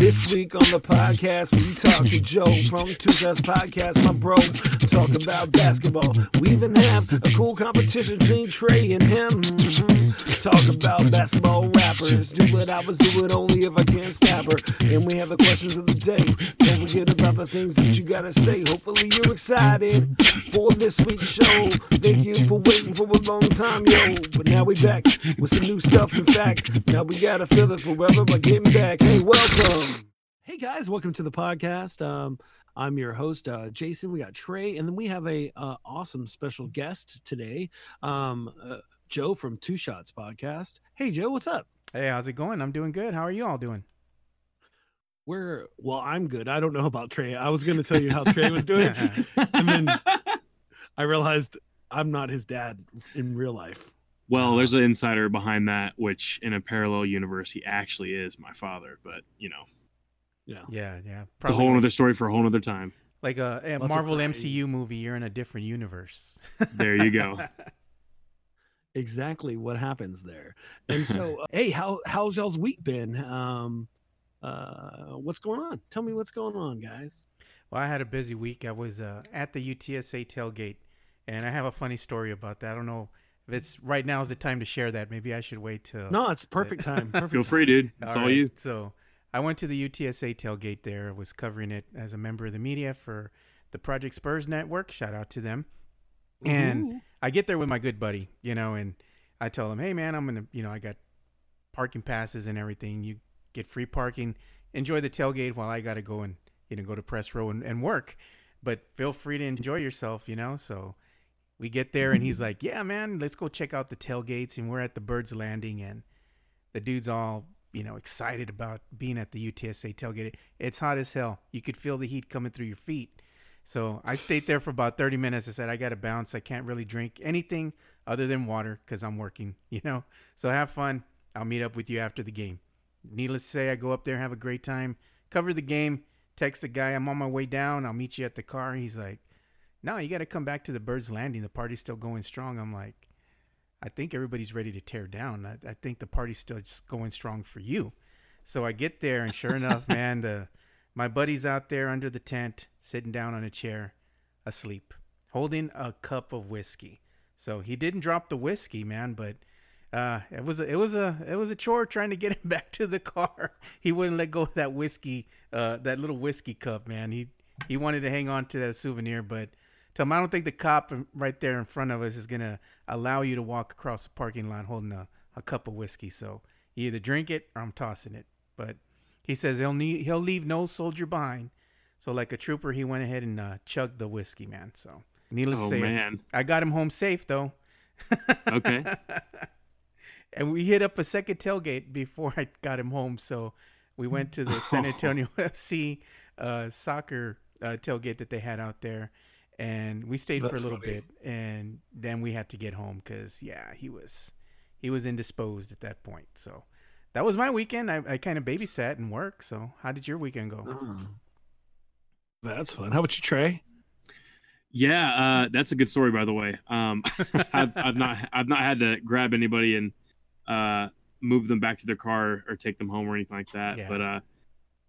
This week on the podcast, we talk to Joe from Two Shots Podcast, my bro. Talk about basketball. We even have a cool competition between Trey and him. Mhm. Talk about basketball rappers. Do what I was doing only if I can't stab her. And we have the questions of the day. Don't forget about the things that you gotta say. Hopefully you're excited for this week's show. Thank you for waiting for a long time, yo. But now we back with some new stuff. In fact, now we gotta fill it forever by getting back. Hey, welcome. Hey guys, welcome to the podcast. Um, I'm your host, uh, Jason. We got Trey, and then we have a uh, awesome special guest today, um, uh, Joe from Two Shots Podcast. Hey, Joe, what's up? Hey, how's it going? I'm doing good. How are you all doing? We're well. I'm good. I don't know about Trey. I was going to tell you how Trey was doing, and then I realized I'm not his dad in real life. Well, there's an insider behind that, which in a parallel universe, he actually is my father. But you know, Yeah. Yeah, yeah. it's a whole other story for a whole other time. like a, a Marvel. MCU movie. You're in a different universe. There you go. exactly what happens there. And so, uh, hey, how how's y'all's week been? Um, uh, what's going on? Tell me what's going on, guys. well, I had a busy week. I was uh, at the UTSA tailgate, and I have a funny story about that. I don't know if it's right now is the time to share that. Maybe I should wait till. No, it's perfect time. Perfect Feel time. free, dude. It's all, right. you. So I went to the UTSA tailgate there. Was covering it as a member of the media for the Project Spurs Network. Shout out to them. And Ooh. I get there with my good buddy, you know, and I tell him, hey man, I'm gonna, you know, I got parking passes and everything. You get free parking. Enjoy the tailgate while I gotta go and you know go to press row and, and work. But feel free to enjoy yourself, you know. So we get there and he's mm-hmm. like, yeah man, let's go check out the tailgates. And we're at the Birds Landing and the dude's all you know excited about being at the UTSA tailgate. It's hot as hell. You could feel the heat coming through your feet. So I stayed there for about 30 minutes. I said, I got to bounce. I can't really drink anything other than water because I'm working, you know? So have fun. I'll meet up with you after the game. Needless to say, I go up there, have a great time, cover the game, text the guy, I'm on my way down. I'll meet you at the car. He's like, No, you got to come back to the Birds Landing. The party's still going strong. I'm like, I think everybody's ready to tear down. I, I think the party's still just going strong for you. So I get there, and sure enough, man, the my buddy's out there under the tent, sitting down on a chair, asleep, holding a cup of whiskey. So he didn't drop the whiskey, man, but uh, it was a, it was a it was a chore trying to get him back to the car. He wouldn't let go of that whiskey, uh, that little whiskey cup, man. He he wanted to hang on to that souvenir, but I don't think the cop right there in front of us is gonna allow you to walk across the parking lot holding a, a cup of whiskey. So you either drink it or I'm tossing it. But he says he'll need he'll leave no soldier behind. So like a trooper, he went ahead and uh, chugged the whiskey, man. So needless Oh to say, man. I got him home safe though. Okay. and we hit up a second tailgate before I got him home. So we went to the San Antonio FC uh, soccer uh, tailgate that they had out there, and we stayed for a little funny. bit, and then we had to get home because yeah, he was he was indisposed at that point. So that was my weekend. I, I kind of babysat and worked. So how did your weekend go? Oh. That's fun. How about you, Trey? Yeah, uh, that's a good story, by the way. Um, I've, I've not I've not had to grab anybody and uh, move them back to their car or take them home or anything like that. Yeah. But uh,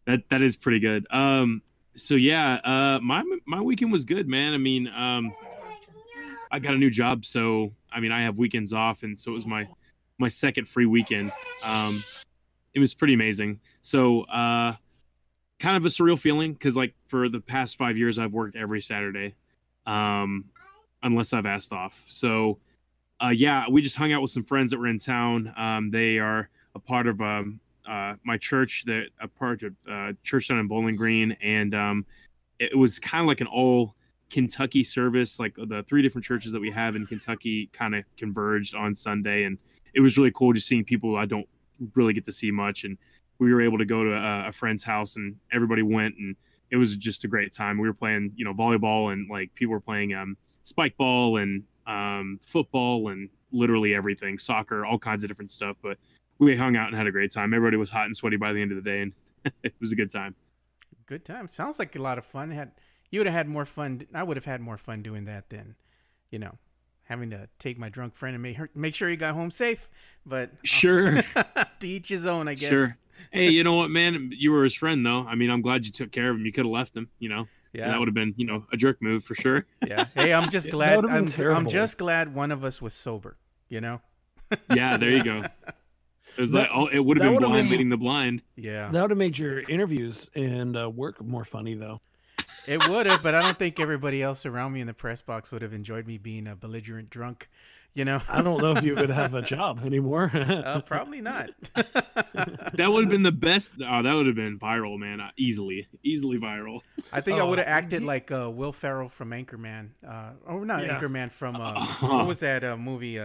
that that is pretty good. Um, so yeah, uh, my my weekend was good, man. I mean, um, I got a new job, so I mean, I have weekends off, and so it was my my second free weekend. Um, it was pretty amazing. So uh, kind of a surreal feeling because like for the past five years, I've worked every Saturday um, unless I've asked off. So, uh, yeah, we just hung out with some friends that were in town. Um, they are a part of um, uh, my church, that a part of uh, church down in Bowling Green, and um, it was kind of like an all Kentucky service. Like the three different churches that we have in Kentucky kind of converged on Sunday, and it was really cool just seeing people I don't really get to see much. And we were able to go to a, a friend's house, and everybody went and it was just a great time. We were playing, you know, volleyball and like people were playing um, spike ball and um, football and literally everything, soccer, all kinds of different stuff. But we hung out and had a great time. Everybody was hot and sweaty by the end of the day, and it was a good time. Good time. Sounds like a lot of fun. Had you would have had more fun. I would have had more fun doing that than, you know, having to take my drunk friend and make her make sure he got home safe. But uh, Sure. to each his own, I guess. Sure. hey, you know what, man? You were his friend, though. I mean, I'm glad you took care of him. You could have left him. You know, Yeah. that would have been, you know, a jerk move for sure. yeah. Hey, I'm just glad. would've I'm, I'm just glad one of us was sober. You know. Yeah, there you go. It was That- like, oh, it would have been blind been- leading the blind. Yeah. That would have made your interviews and uh, work more funny, though. It would have, but I don't think everybody else around me in the press box would have enjoyed me being a belligerent drunk. You know. I don't know if you would have a job anymore. Uh, probably not. That would have been the best. Oh, that would have been viral, man. Uh, easily, easily viral. I think I Oh, would have acted he- like uh, Will Ferrell from Anchorman, uh, or not Yeah. Anchorman from uh, Uh-huh. what was that uh, movie?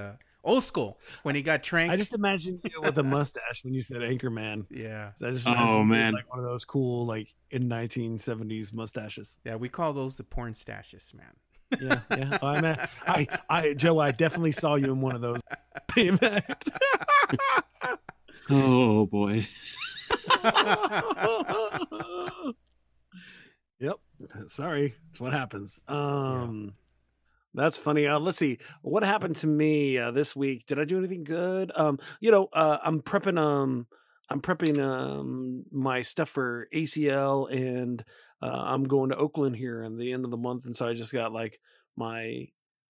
Old School when he got trained. I just imagine you with a mustache when you said Anchorman. yeah, I just Oh, imagine you with, man. like one of those cool like in 1970s mustaches. yeah. We call those the porn stashes, man. Yeah, yeah. Oh, I, mean, I, I, Joe, I definitely saw you in one of those. Oh boy. yep. Sorry, that's what happens. Um, that's funny. Uh, let's see what happened to me uh, this week. Did I do anything good? Um, you know, uh, I'm prepping. Um, I'm prepping um my stuff for ACL, and uh, I'm going to Oakland here in the end of the month, and so I just got like my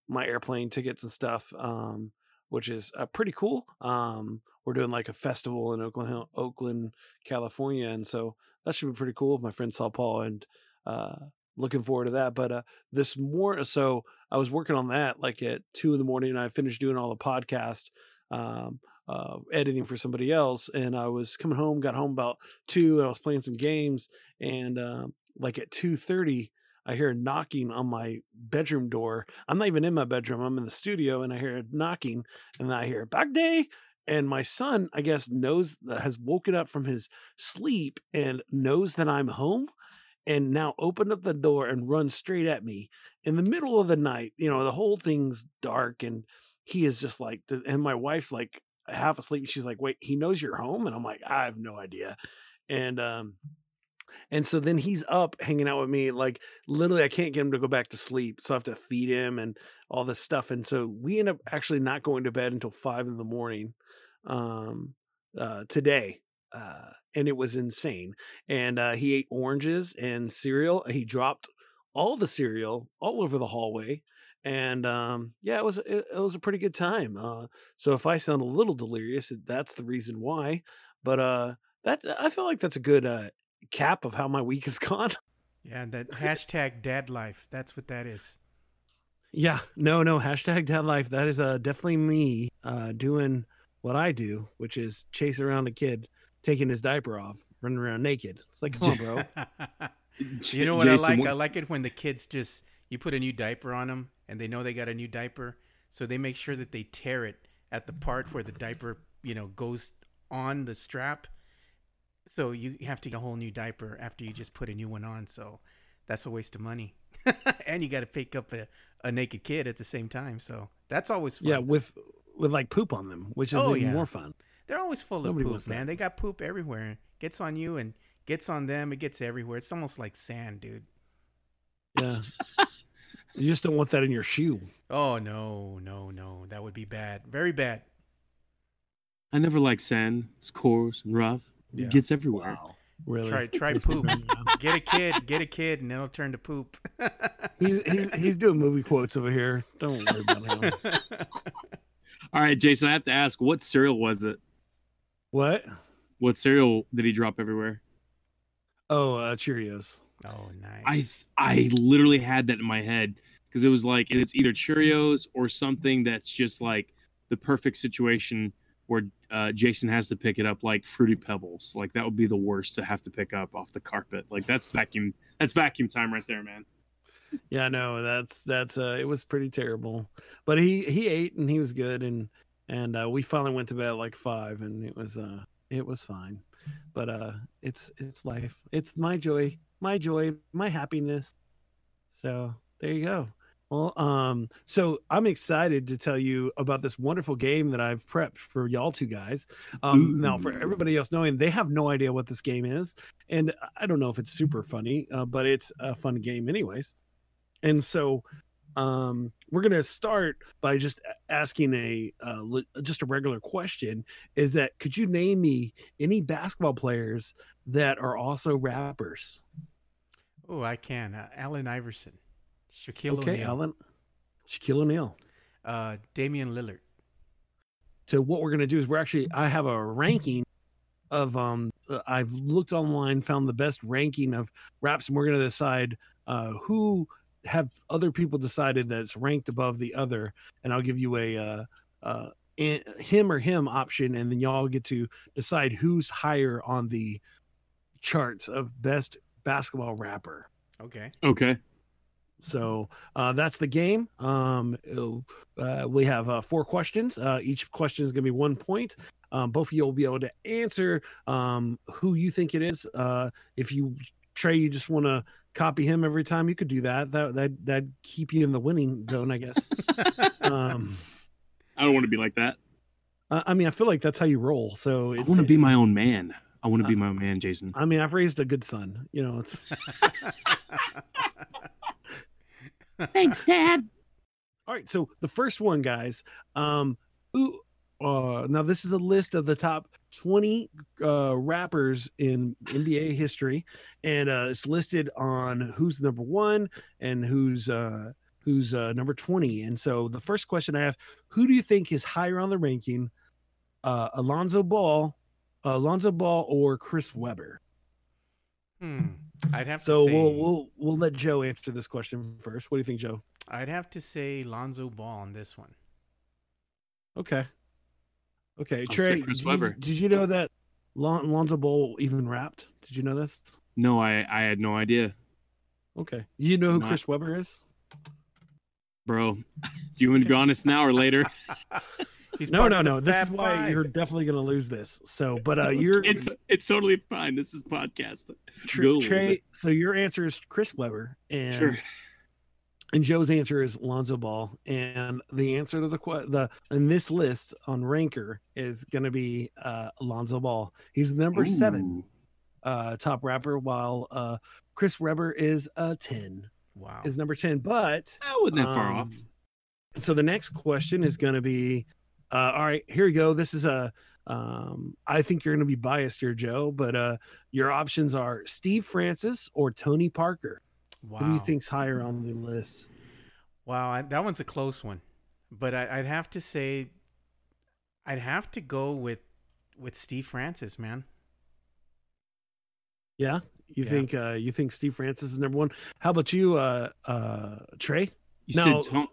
my airplane tickets and stuff. Um, which is uh, pretty cool. Um, we're doing like a festival in Oakland, Oakland, California, and so that should be pretty cool. My friend Saul Paul, and uh, looking forward to that. But uh, this more, so I was working on that like at two in the morning, and I finished doing all the podcast um, uh, editing for somebody else, and I was coming home, got home about two, and I was playing some games, and um, like at two thirty. I hear a knocking on my bedroom door. I'm not even in my bedroom. I'm in the studio and I hear it knocking and I hear back day. And my son, I guess, knows has woken up from his sleep and knows that I'm home and now opened up the door and run straight at me in the middle of the night. You know, the whole thing's dark and he is just like, and my wife's like half asleep. She's like, wait, he knows you're home? And I'm like, I have no idea. And, um, and so then he's up hanging out with me. Like literally, I can't get him to go back to sleep. So I have to feed him and all this stuff. And so we end up actually not going to bed until five in the morning um, uh, today. Uh, and it was insane. And uh, he ate oranges and cereal. He dropped all the cereal all over the hallway. And um, yeah, it was it, it was a pretty good time. Uh, so if I sound a little delirious, that's the reason why. But uh, that I feel like that's a good uh, cap of how my week has gone. Yeah, and that hashtag dad life. That's what that is. Yeah, no, no. Hashtag dad life. That is uh, definitely me uh, doing what I do, which is chase around a kid, taking his diaper off, running around naked. It's like, come on, bro. you know what I like? what- I like it when the kids just you put a new diaper on them and they know they got a new diaper, so they make sure that they tear it at the part where the diaper, you know, goes on the strap. So you have to get a whole new diaper after you just put a new one on. So that's a waste of money, and you got to pick up a, a naked kid at the same time. So that's always fun. yeah, with with like poop on them, which is Oh, even yeah. more fun. They're always full Nobody of wants poop, man. They got poop everywhere. Gets on you and gets on them. It gets everywhere. It's almost like sand, dude. Yeah, you just don't want that in your shoe. Oh no, no, no. That would be bad. Very bad. I never like sand. It's coarse and rough. Yeah. It gets everywhere. Really, Try try poop. Get a kid, get a kid, and it'll turn to poop. he's he's he's doing movie quotes over here. Don't worry about him. All right, Jason, I have to ask, what cereal was it? What? What cereal did he drop everywhere? Oh, uh, Cheerios. oh, nice. I I literally had that in my head because it was like it's either Cheerios or something that's just like the perfect situation where uh, Jason has to pick it up like Fruity Pebbles. Like that would be the worst to have to pick up off the carpet. Like that's vacuum. That's vacuum time right there, man. Yeah, no, that's that's uh, it was pretty terrible. But he he ate and he was good and and uh, we finally went to bed at like five and it was uh it was fine. But uh, it's it's life. It's my joy, my joy, my happiness. So there you go. Well, um, so I'm excited to tell you about this wonderful game that I've prepped for y'all two guys. Um, now, for everybody else knowing, they have no idea what this game is, and I don't know if it's super funny, uh, but it's a fun game anyways. And so, um, we're gonna start by just asking a uh, just a regular question. Is that could you name me any basketball players that are also rappers? Oh, I can. Uh, Allen Iverson, Shaquille okay, O'Neal, Alan, Shaquille O'Neal. uh, Damian Lillard. So what we're gonna do is we're actually I have a ranking of um uh, I've looked online, found the best ranking of raps, and we're gonna decide uh who have other people decided that it's ranked above the other, and I'll give you a uh uh in, him or him option, and then y'all get to decide who's higher on the charts of best basketball rapper. Okay. Okay. So uh, that's the game. Um, it'll- uh, we have uh, four questions. Uh, each question is going to be one point. Um, both of you will be able to answer um, who you think it is. Uh, if you Trey, you just want to copy him every time, you could do that. That that that keep you in the winning zone, I guess. um, I don't want to be like that. I I mean, I feel like that's how you roll. So I want to be my own man. I want to be Uh, my own man, Jason. I mean, I've raised a good son. You know, it's Thanks, Dad. All right, so the first one, guys. Um, who? Uh, now this is a list of the top 20 uh, rappers in NBA history, and uh, it's listed on who's number one and who's uh, who's uh, number 20. And so the first question I have: Who do you think is higher on the ranking? Uh, Alonzo Ball, Alonzo Ball, or Chris Webber? Hmm. I'd have So to say. we'll we'll we'll let Joe answer this question first. What do you think, Joe? I'd have to say Lonzo Ball on this one. Okay. Okay, I'll Trey. Chris did you- Webber. Did you know that Lon- Lonzo Ball even rapped? Did you know this? No, I I had no idea, Okay. You know who Not- Chris Webber is? bro. Do you want to be honest now or later? He's No, no, no. This is why Five. you're definitely going to lose this. So, but uh, you're It's it's totally fine. This is podcast. Tr- go a little Trey. So your answer is Chris Webber, and Sure. And Joe's answer is Lonzo Ball, and the answer to the the in this list on Ranker is going to be uh, Alonzo Ball. He's number seven uh, top rapper, while uh, Chris Webber is a ten. Wow. Is number ten, but That wasn't that far off. Um, So the next question is going to be, uh, all right, here we go. This is a, um, I think you're going to be biased here, Joe, but uh, your options are Steve Francis or Tony Parker. Wow. Who do you think's higher on the list? Wow, I, that one's a close one, but I, I'd have to say, I'd have to go with with Steve Francis, man. Yeah, you Yeah. think uh, you think Steve Francis is number one? How about you, uh, uh, Trey? You No. said Ton-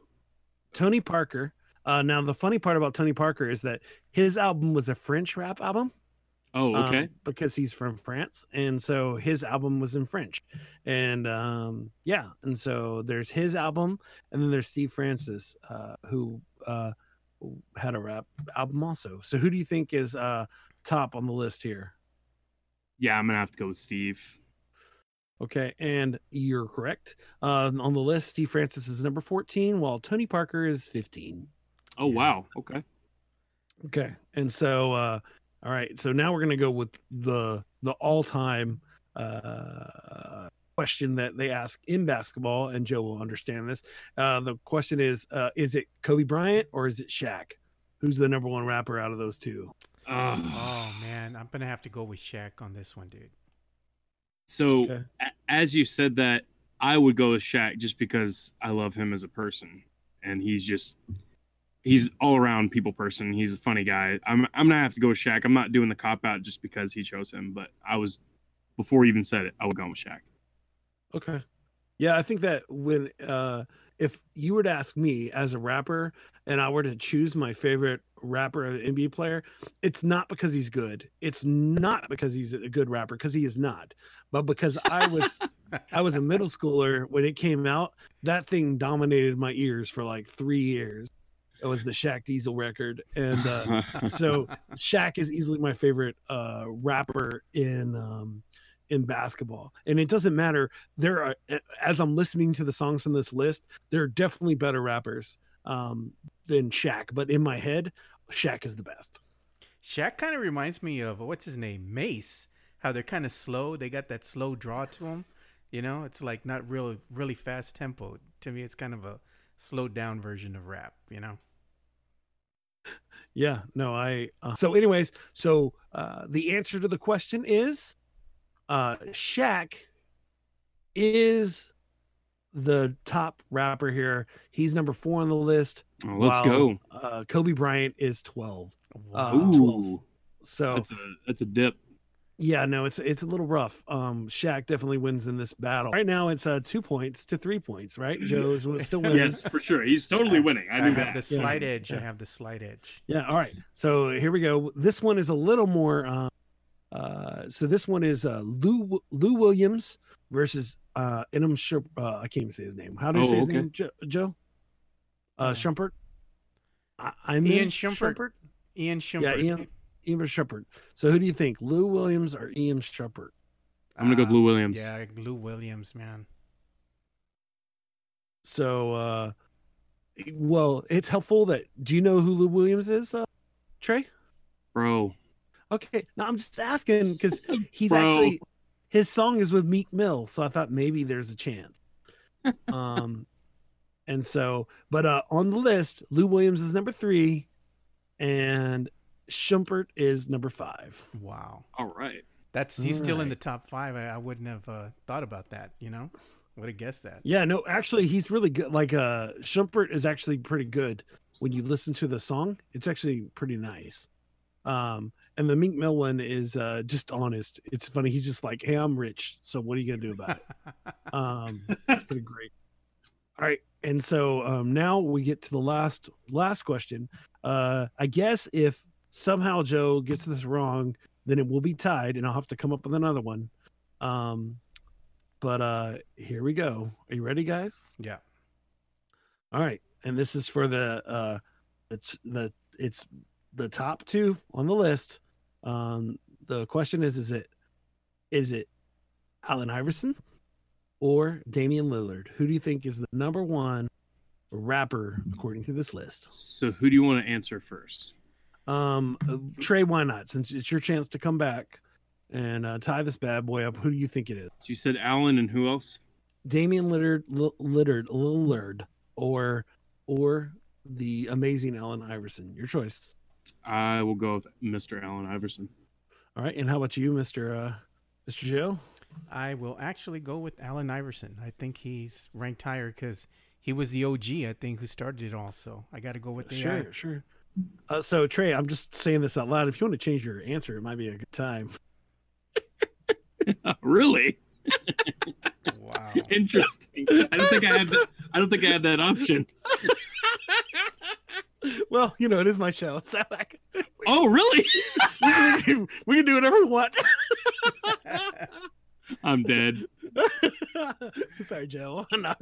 Tony Parker. Uh, now the funny part about Tony Parker is that his album was a French rap album. Oh, um, okay. because he's from France, and so his album was in French, and um, yeah, and so there's his album, and then there's Steve Francis, uh, who uh, had a rap album also. So who do you think is uh, top on the list here? yeah, I'm gonna have to go with Steve. Okay, and you're correct. Uh, on the list, Steve Francis is number 14, while Tony Parker is 15. Oh Yeah. wow. Okay. Okay, and so uh, all right, so now we're gonna go with the the all time uh, question that they ask in basketball, and Joe will understand this. Uh, the question is: uh, Is it Kobe Bryant or is it Shaq? Who's the number one rapper out of those two? Ugh. Oh man, I'm gonna have to go with Shaq on this one, dude. So Okay. a- as you said that, I would go with Shaq just because I love him as a person, and he's just he's all around people person. He's a funny guy. I'm I'm gonna have to go with Shaq. I'm not doing the cop out just because he chose him, but I was before he even said it, I would go with Shaq. Okay. Yeah, I think that when uh if you were to ask me as a rapper and I were to choose my favorite rapper or NBA player, it's not because he's good. It's not because he's a good rapper because he is not. But because I was I was a middle schooler when it came out, that thing dominated my ears for like 3 years. It was the Shaq Diesel record and uh so Shaq is easily my favorite uh rapper in um in basketball. And it doesn't matter. There are as I'm listening to the songs on this list, there are definitely better rappers um than Shaq, but in my head, Shaq is the best. Shaq kind of reminds me of what's his name, Mase. How they're kind of slow. They got that slow draw to them. You know, it's like not real, really fast tempo. To me, it's kind of a slowed down version of rap. You know. Yeah, no, I. Uh, so, anyways, so uh, the answer to the question is, uh, Shaq is the top rapper here. He's number four on the list. Oh, let's while, go. Uh, Kobe Bryant is twelve. Wow. Uh, 12. So that's a that's a dip. Yeah, no, it's it's a little rough. Um, Shaq definitely wins in this battle. Right now, it's uh two points to three points. Right, Joe's still winning. Yes, for sure. He's totally winning. I I, knew have that. the slight edge. I have the slight edge. Yeah. All right. So here we go. This one is a little more. Uh, uh, so this one is uh, Lou Lou Williams versus uh, Inam Shump. Uh, I can't even say his name. How do you Oh, say his okay. name, Jo- Joe? Uh, Shumpert. I, I'm Ian Shumpert. Ian Shumpert. Yeah, Ian Ian Shepard. So who do you think, Lou Williams or Ian Shepard? I'm gonna go with Lou Williams. Yeah, Lou Williams, man. So, uh, well, it's helpful that. Do you know who Lou Williams is, uh, Trey? Bro. Okay, no, I'm just asking because he's actually his song is with Meek Mill, so I thought maybe there's a chance. um, and so, but uh, on the list, Lou Williams is number three, and Shumpert is number five. Wow. All right. That's he's still in the top five. I, I wouldn't have uh, thought about that. You know, would have guessed that. Yeah, no, actually, he's really good. Like, uh, Shumpert is actually pretty good when you listen to the song. It's actually pretty nice. Um, and the Meek Mill one is uh just honest. It's funny. He's just like, "Hey, I'm rich, so what are you gonna do about it?" um it's pretty great all right and so um now we get to the last last question uh i guess if somehow joe gets this wrong then it will be tied and i'll have to come up with another one um but uh here we go are you ready guys yeah. all right and this is for the uh it's the it's the top two on the list um the question is is it is it allen iverson or Damian Lillard? Who do you think is the number one rapper according to this list? So who do you want to answer first? Um, uh, Trey, why not? Since it's your chance to come back and uh, tie this bad boy up, who do you think it is? So you said Allen and who else? Damian Lillard, L- Lillard, Lillard, or or the amazing Allen Iverson? Your choice. I will go with Mr. Allen Iverson. All right, and how about you, Mister uh, Mister Joe? I will actually go with Allen Iverson. I think he's ranked higher because he was the OG, I think, who started it all. So I got to go with the Sure, sure. Uh, so Trey, I'm just saying this out loud. If you want to change your answer, it might be a good time. really Wow. interesting. I don't think I had that. I don't think I had that option. well, you know, it is my show, so I can, Oh, really? we, can, we can do whatever we want. I'm dead. Sorry, Joe. No.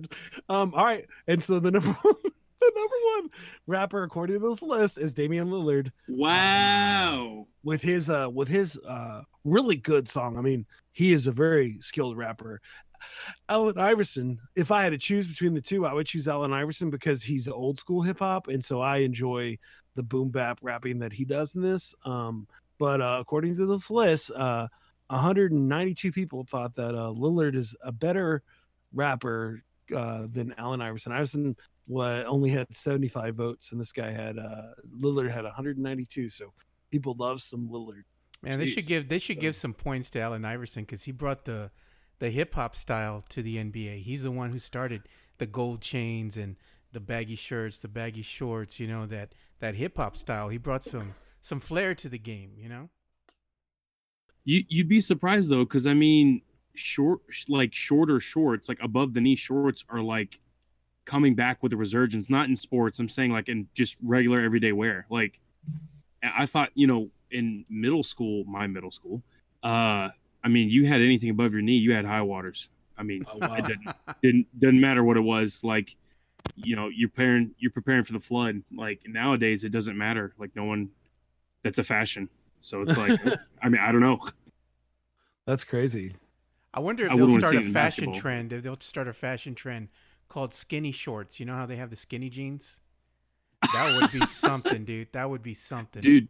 Um, all right, and so the number one, the number one rapper according to this list is Damian Lillard Wow. with his uh with his uh really good song. I mean, he is a very skilled rapper. Allen Iverson, if I had to choose between the two, I would choose Allen Iverson because he's old school hip hop, and so I enjoy the boom bap rapping that he does in this. Um, but uh, according to this list, uh, 192 people thought that uh, Lillard is a better rapper uh, than Allen Iverson. Iverson wa only had 75 votes, and this guy had uh, Lillard had 192. So people love some Lillard. Man, they should give they should So- give some points to Allen Iverson because he brought the the hip hop style to the NBA. He's the one who started the gold chains and the baggy shirts, the baggy shorts. You know that that hip hop style. He brought some some flair to the game. You know. You you'd be surprised though, because I mean, short like shorter shorts, like above the knee shorts, are like coming back with a resurgence. Not in sports. I'm saying like in just regular everyday wear. Like I I thought, you know, in middle school, my middle school, uh, I mean, you had anything above your knee, you had high waters. I mean, Oh, wow. it didn't didn't didn't matter what it was. Like, you know, you're preparing you're preparing for the flood. Like nowadays, it doesn't matter. Like no one, that's a fashion. So it's like, I mean, I don't know. That's crazy. I wonder if I they'll start a fashion basketball. trend. If they'll start a fashion trend called skinny shorts. You know how they have the skinny jeans? That would be something, dude. That would be something. dude.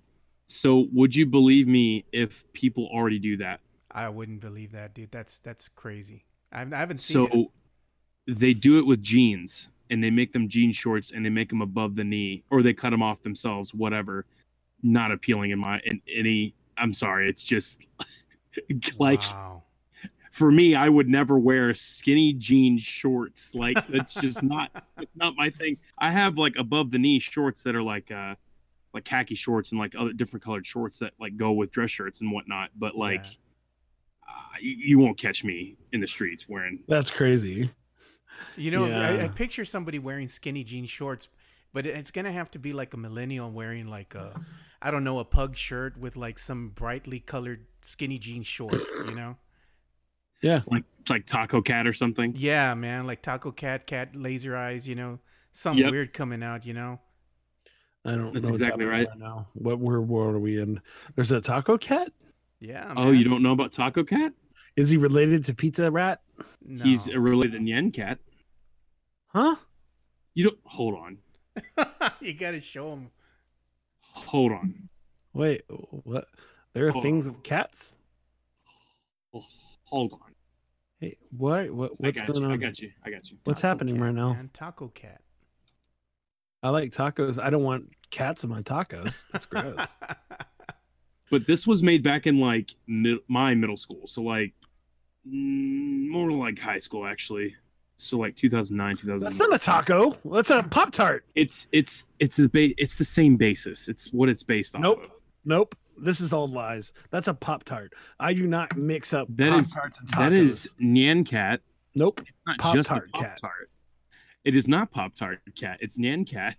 So would you believe me if people already do that? I wouldn't believe that, dude. That's that's crazy. I haven't, I haven't seen So it. they do it with jeans, and they make them jean shorts and they make them above the knee or they cut them off themselves, whatever. Not appealing in my in any. I'm sorry, it's just like wow. For me, I would never wear skinny jean shorts. Like that's just not not my thing. I have like above the knee shorts that are like uh like khaki shorts and like other different colored shorts that like go with dress shirts and whatnot. But like, Yeah. uh, you, you won't catch me in the streets wearing. That's crazy. You know, I, I picture somebody wearing skinny jean shorts, but it's gonna have to be like a millennial wearing like a, I don't know, a pug shirt with like some brightly colored skinny jean short. You know? Yeah. like like Taco Cat or something. Yeah, man, like Taco Cat, Cat Laser Eyes. You know, something Yep. weird coming out. You know? I don't That's know what's exactly happening right. now. What where world are we in? There's a taco cat? Yeah. Oh, you don't know about Taco Cat? Is he related to Pizza Rat? No. He's related to Nyan Cat. Huh? You don't hold on. you gotta show him. Hold on. Wait, what? There are Hold things on. with cats? Oh, Hold on. Hey, what? What? What's I got going you. on? I got you. I got you. What's Taco happening Cat, right now? Man. Taco Cat. I like tacos. I don't want cats in my tacos. That's gross. But this was made back in like mid- my middle school, so like mm, more like high school actually. So like 2009, 2000. That's not a taco. That's a Pop Tart. It's it's it's the ba- it's the same basis. It's what it's based on. Nope. of. Nope. This is all lies. That's a Pop Tart. I do not mix up That Pop is- Tarts and tacos. That is Nyan Cat. Nope. Not Pop just Tart a Cat. Pop Tart. It is not Pop Tart Cat. It's Nyan Cat.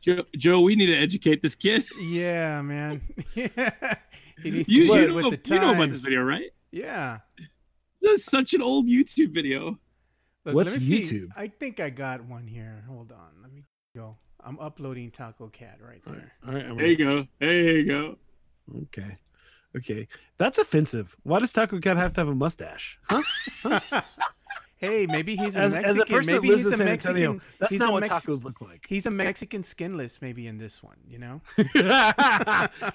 Joe, Joe, we need to educate this kid. yeah, man. yeah. He needs You, to you, get know, with the you know about this video, right? Yeah. This is such an old YouTube video. Look, What's let me see. YouTube? I think I got one here. Hold on. Let me go. I'm uploading Taco Cat right there. All right. I'm There you go. There you go. Okay. Okay. That's offensive. Why does Taco Cat have to have a mustache? Huh? hey, maybe he's a As, Mexican. as a person maybe that lives he's in a San Mexican. Antonio, that's not what Mex- tacos look like. He's a Mexican skinless maybe in this one, you know?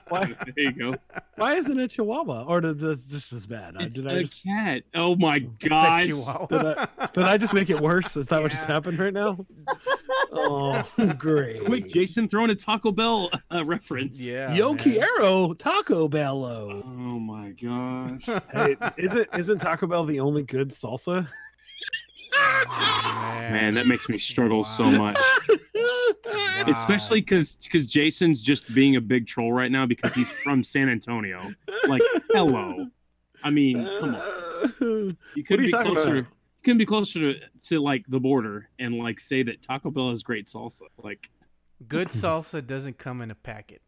why, There you go. why isn't it Chihuahua? Or did this just as bad? Uh, It's Did a I just cat. Oh my gosh. Chihuahua. Did did I just make it worse? Is that what just happened right now? Oh, great. Quick, Jason throwing a Taco Bell uh, reference. yeah. Yo man. quiero Taco Bello. Oh my gosh. Hey, isn't isn't Taco Bell the only good salsa? Man, that makes me struggle so much. Wow. Especially because because Jason's just being a big troll right now because he's from San Antonio. Like, hello. I mean, come on. You What could are you be talking closer. about? You couldn't be closer to, to like the border and like say that Taco Bell has great salsa. Like, Good salsa doesn't come in a packet.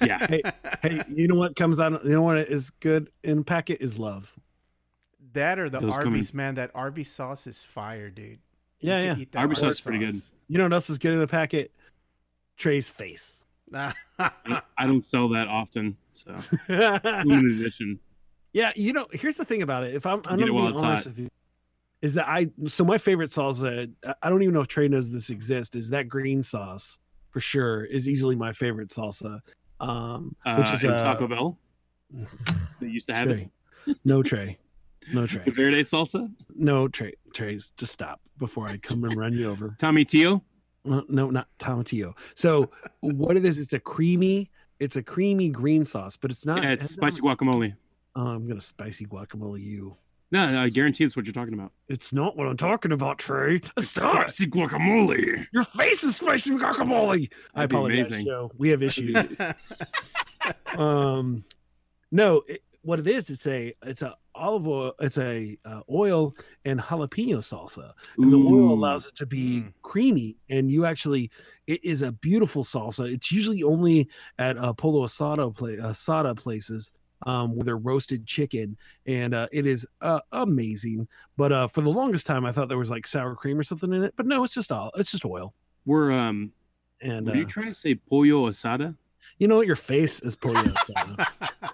yeah, Hey, hey, you know what comes out? You know what is good in packet is love. That or the Those come in- Arby's, man. That Arby's sauce is fire, dude. You Yeah, could yeah. eat that Arby's sauce is pretty good. You know what else is good in the packet? Trey's face. I don't- I don't sell that often, so limited edition. Yeah, you know, here's the thing about it. If I'm, I'm Get gonna it be while it's honest hot. with you, is that I so my favorite salsa. I- I don't even know if Trey knows this exists. Is that green sauce for sure? Is easily my favorite salsa. Um, Uh, which is and uh, Taco Bell. They used to have Trey. it. No Trey, no Trey, Verde salsa. no Trey. Trey's just stop before I come and run you over. Tommy Tio. Uh, no, not Tommy tomatillo. So what it is? It's a creamy. It's a creamy green sauce, but it's not. Yeah, it's it's not- spicy guacamole. Oh, I'm gonna spicy guacamole you. No, no, I guarantee it's what you're talking about. It's not what I'm talking about, Trey. Stop. Spicy guacamole. Your face is spicy guacamole. I That'd be apologize. Joe. We have issues. um, no, it, what it is, it's a it's a olive oil, it's a uh, oil and jalapeno salsa, and the oil allows it to be Mm. creamy, and you actually it is a beautiful salsa. It's usually only at uh, Polo Asada play Asada places. Um, with their roasted chicken, and uh, it is uh, amazing. But uh, for the longest time, I thought there was like sour cream or something in it. But no, it's just all it's just oil. We're um. And are uh, you trying to say pollo asada? You know what? Your face is pollo asada.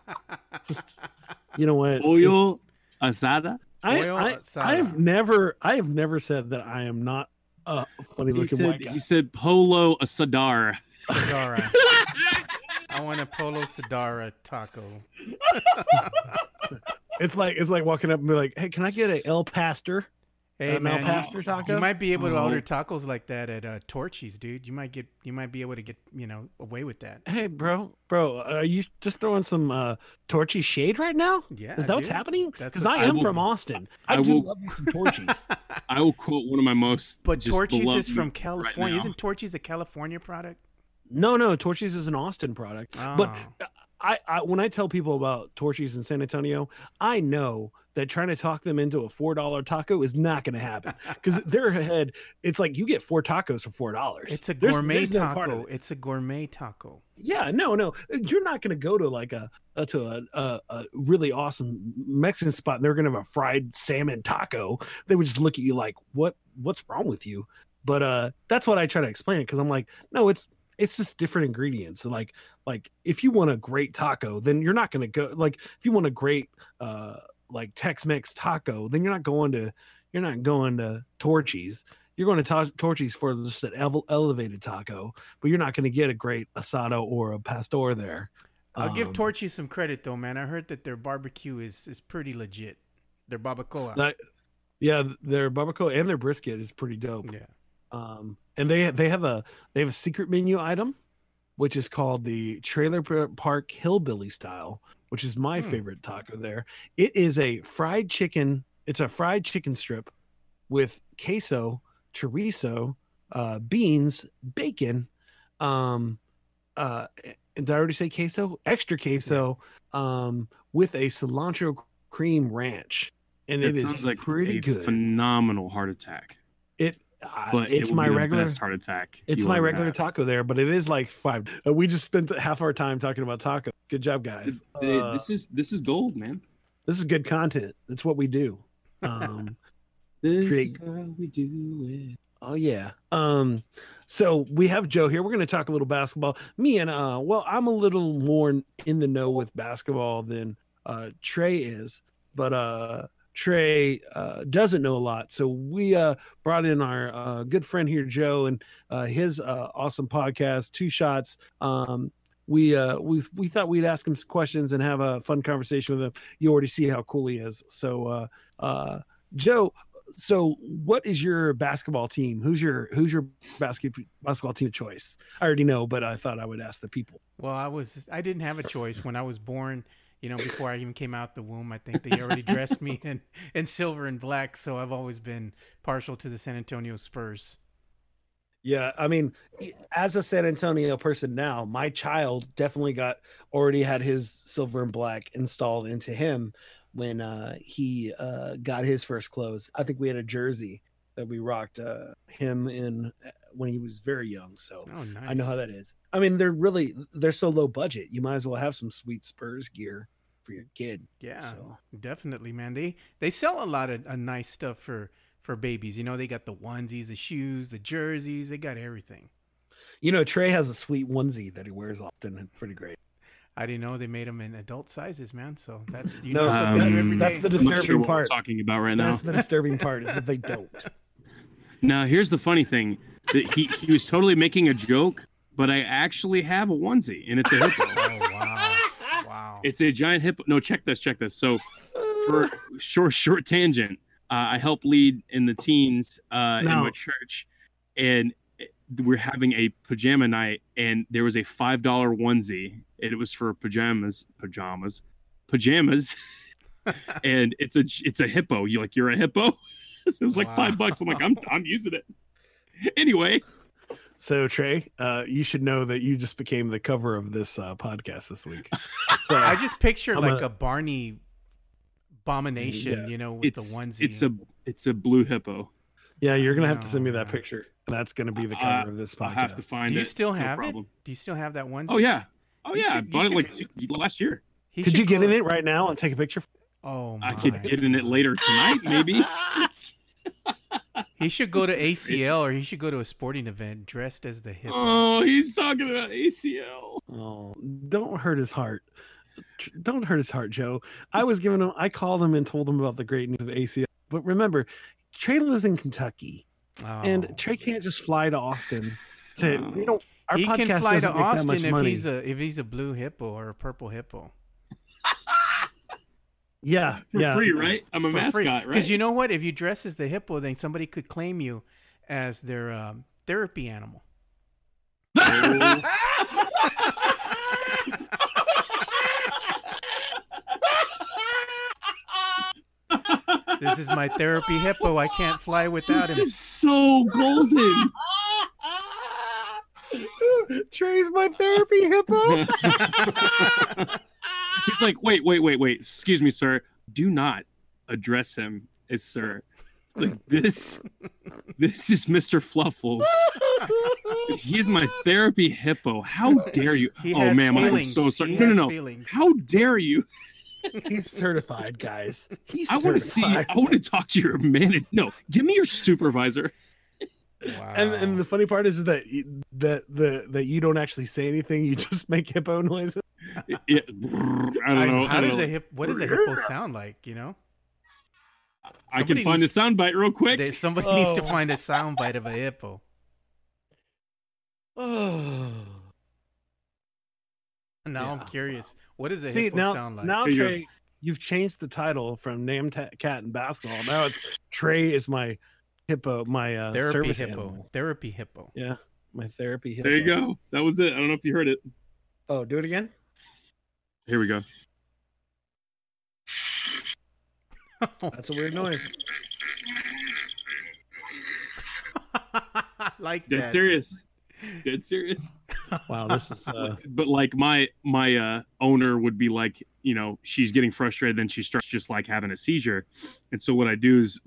Just- you know what? It's- Pollo asada. I, I, asada. I've never, I have never said that I am not a funny looking said white guy. he said polo asadar. Sadara. I want a Polo Sadara taco. It's like it's like walking up and be like, "Hey, can I get a El Pastor?" Hey, an man, Pastor you, taco. you might be able to order tacos like that at uh, Torchy's, dude. You might get, you might be able to get, you know, away with that. Hey, bro, bro, are you just throwing some uh, torchy shade right now? Yeah, Is that what's happening? Because what's- I I am will- from Austin. I, I do will- love some Torchy's. I will quote one of my most. But just Torchy's is from California. now. Isn't Torchy's a California product? no, no, Torchy's is an Austin product. But Oh. I, I, when I tell people about Torchy's in San Antonio, I know that trying to talk them into a four dollar taco is not going to happen because their head, it's like you get four tacos for four dollars. it's a gourmet there's no of taco. it. It's a gourmet taco. Yeah, no, no, you're not going to go to like a, uh to a, a a really awesome Mexican spot and they're going to have a fried salmon taco. They would just look at you like, what What's wrong with you? But uh, that's what I try to explain it because I'm like, no, it's it's just different ingredients. Like like if you want a great taco, then you're not going to go like if you want a great uh like Tex-Mex taco, then you're not going to you're not going to Torchy's. You're going to ta- Torchy's for just an ele- elevated taco, but you're not going to get a great asado or a pastor there. I'll give Um, Torchy's some credit though, man. I heard that their barbecue is is pretty legit. Their barbacoa. That, yeah, their barbacoa and their brisket is pretty dope. yeah. Um, and they they have a they have a secret menu item, which is called the Trailer Park Hillbilly Style, which is my Hmm. favorite taco there. It is a fried chicken. It's a fried chicken strip with queso, chorizo, uh, beans, bacon. Um, uh, did I already say queso? Extra queso. Um, with a cilantro cream ranch, and It it is sounds like pretty a good. phenomenal heart attack. it uh, But it's it my regular best heart attack. it's my regular have. taco there, but it is like five. Uh, we just spent half our time talking about taco. Good job, guys. Th- Uh, this is this is gold, man. this is good content. That's what we do. Um, This Create- is how we do it. oh yeah. Um, so we have Joe here. We're going to talk a little basketball. Me and uh, well, I'm a little more in the know with basketball than uh Trey is, but uh. Trey uh, doesn't know a lot, so we uh, brought in our uh, good friend here, Joe, and uh, his uh, awesome podcast, Two Shots. Um, we uh, we we thought we'd ask him some questions and have a fun conversation with him. You already see how cool he is. So, Joe, so what is your basketball team? Who's your who's your basketball basketball team of choice? I already know, but I thought I would ask the people. Well, I was I didn't have a choice when I was born. You know, before I even came out the womb, I think they already dressed me in in silver and black. So I've always been partial to the San Antonio Spurs. Yeah, I mean, as a San Antonio person now, my child definitely got already had his silver and black installed into him when uh, he uh, got his first clothes. I think we had a jersey that we rocked uh, him in when he was very young. So Oh, nice. I know how that is. I mean, they're really they're so low budget. You might as well have some sweet Spurs gear for your kid. Yeah, So definitely, man. They they sell a lot of uh, nice stuff for for babies. You know, they got the onesies, the shoes, the jerseys. They got everything. you know, Trey has a sweet onesie that he wears often. and Pretty great. I didn't know they made them in adult sizes, man. So that's you No, know so something that- new every that's day. the I'm not sure disturbing what part. we're talking about right now. That's the disturbing part is that they don't. Now, here's the funny thing: that he he was totally making a joke, but I actually have a onesie, and it's a hippo. oh wow, wow. It's a giant hippo. No, check this, check this. So, for short short tangent, uh, I help lead in the teens uh, in No. my church, and we're having a pajama night, and there was a five dollar onesie, and it was for pajamas, pajamas, pajamas, and it's a it's a hippo. You like you're a hippo. So it was like Wow. five bucks. I'm like I'm I'm using it. Anyway, So Trey, uh, you should know that you just became the cover of this uh, podcast this week. So I just picture I'm like a- a, Barney abomination, Yeah. you know, with it's the onesie. it's a it's a blue hippo. yeah, you're gonna have to send me that No. picture. That's gonna be the Uh, cover of this I'll have to podcast. find Do you it. still No have it? Do you still have that onesie? Oh yeah. Oh You yeah. I should- you bought it like two, last year. Could you get in it right now and take a picture? Oh, my. I could get in it later tonight, maybe. He should go to This is crazy. ACL or he should go to a sporting event dressed as the hippo. Oh, he's talking about ACL. Oh, don't hurt his heart. Don't hurt his heart, Joe. I was giving him. I called him and told him about the great news of ACL. But remember, Trey lives in Kentucky, Oh. and Trey can't just fly to Austin. To No. you know, our he podcast can fly to doesn't make that Austin much if money. he's a if he's a blue hippo or a purple hippo. Yeah, for yeah. free, right? I'm a For free. mascot, right? Because you know what? If you dress as the hippo, then somebody could claim you as their um, therapy animal. This is my therapy hippo. I can't fly without this him. is so golden. Trey's my therapy hippo. He's like, wait, wait, wait, wait. Excuse me, sir. Do not address him as sir. Like this, this is Mr. Fluffles. He's my therapy hippo. How dare you? He oh, has ma'am, I'm feelings. so sorry. He No, no, has no. feelings. How dare you? He's certified, guys. He's I want to see. certified. I want to talk to your manager. No, give me your supervisor. Wow. And and the funny part is that you- that the that you don't actually say anything. You just make hippo noises. It- it- I don't know. How don't does know. a hip? What does a hippo sound like? You know, I can somebody find a needs- soundbite real quick. They- somebody needs to Oh. find a sound bite of a hippo. Oh. Now I'm Yeah. curious. What does a See hippo now, sound like? now you go. Trey, you've changed the title from Name Ta- Cat and Basketball. Now it's Trey is my hippo, my uh, therapy service hippo. animal. Therapy hippo. Yeah, my therapy hippo. there you go. That was it. I don't know if you heard it. Oh, do it again. Here we go. That's a weird noise. Like Dead that. serious. Dead serious. Wow, this is uh, but like my my uh owner would be like you know she's getting frustrated then she starts just like having a seizure and so what i do is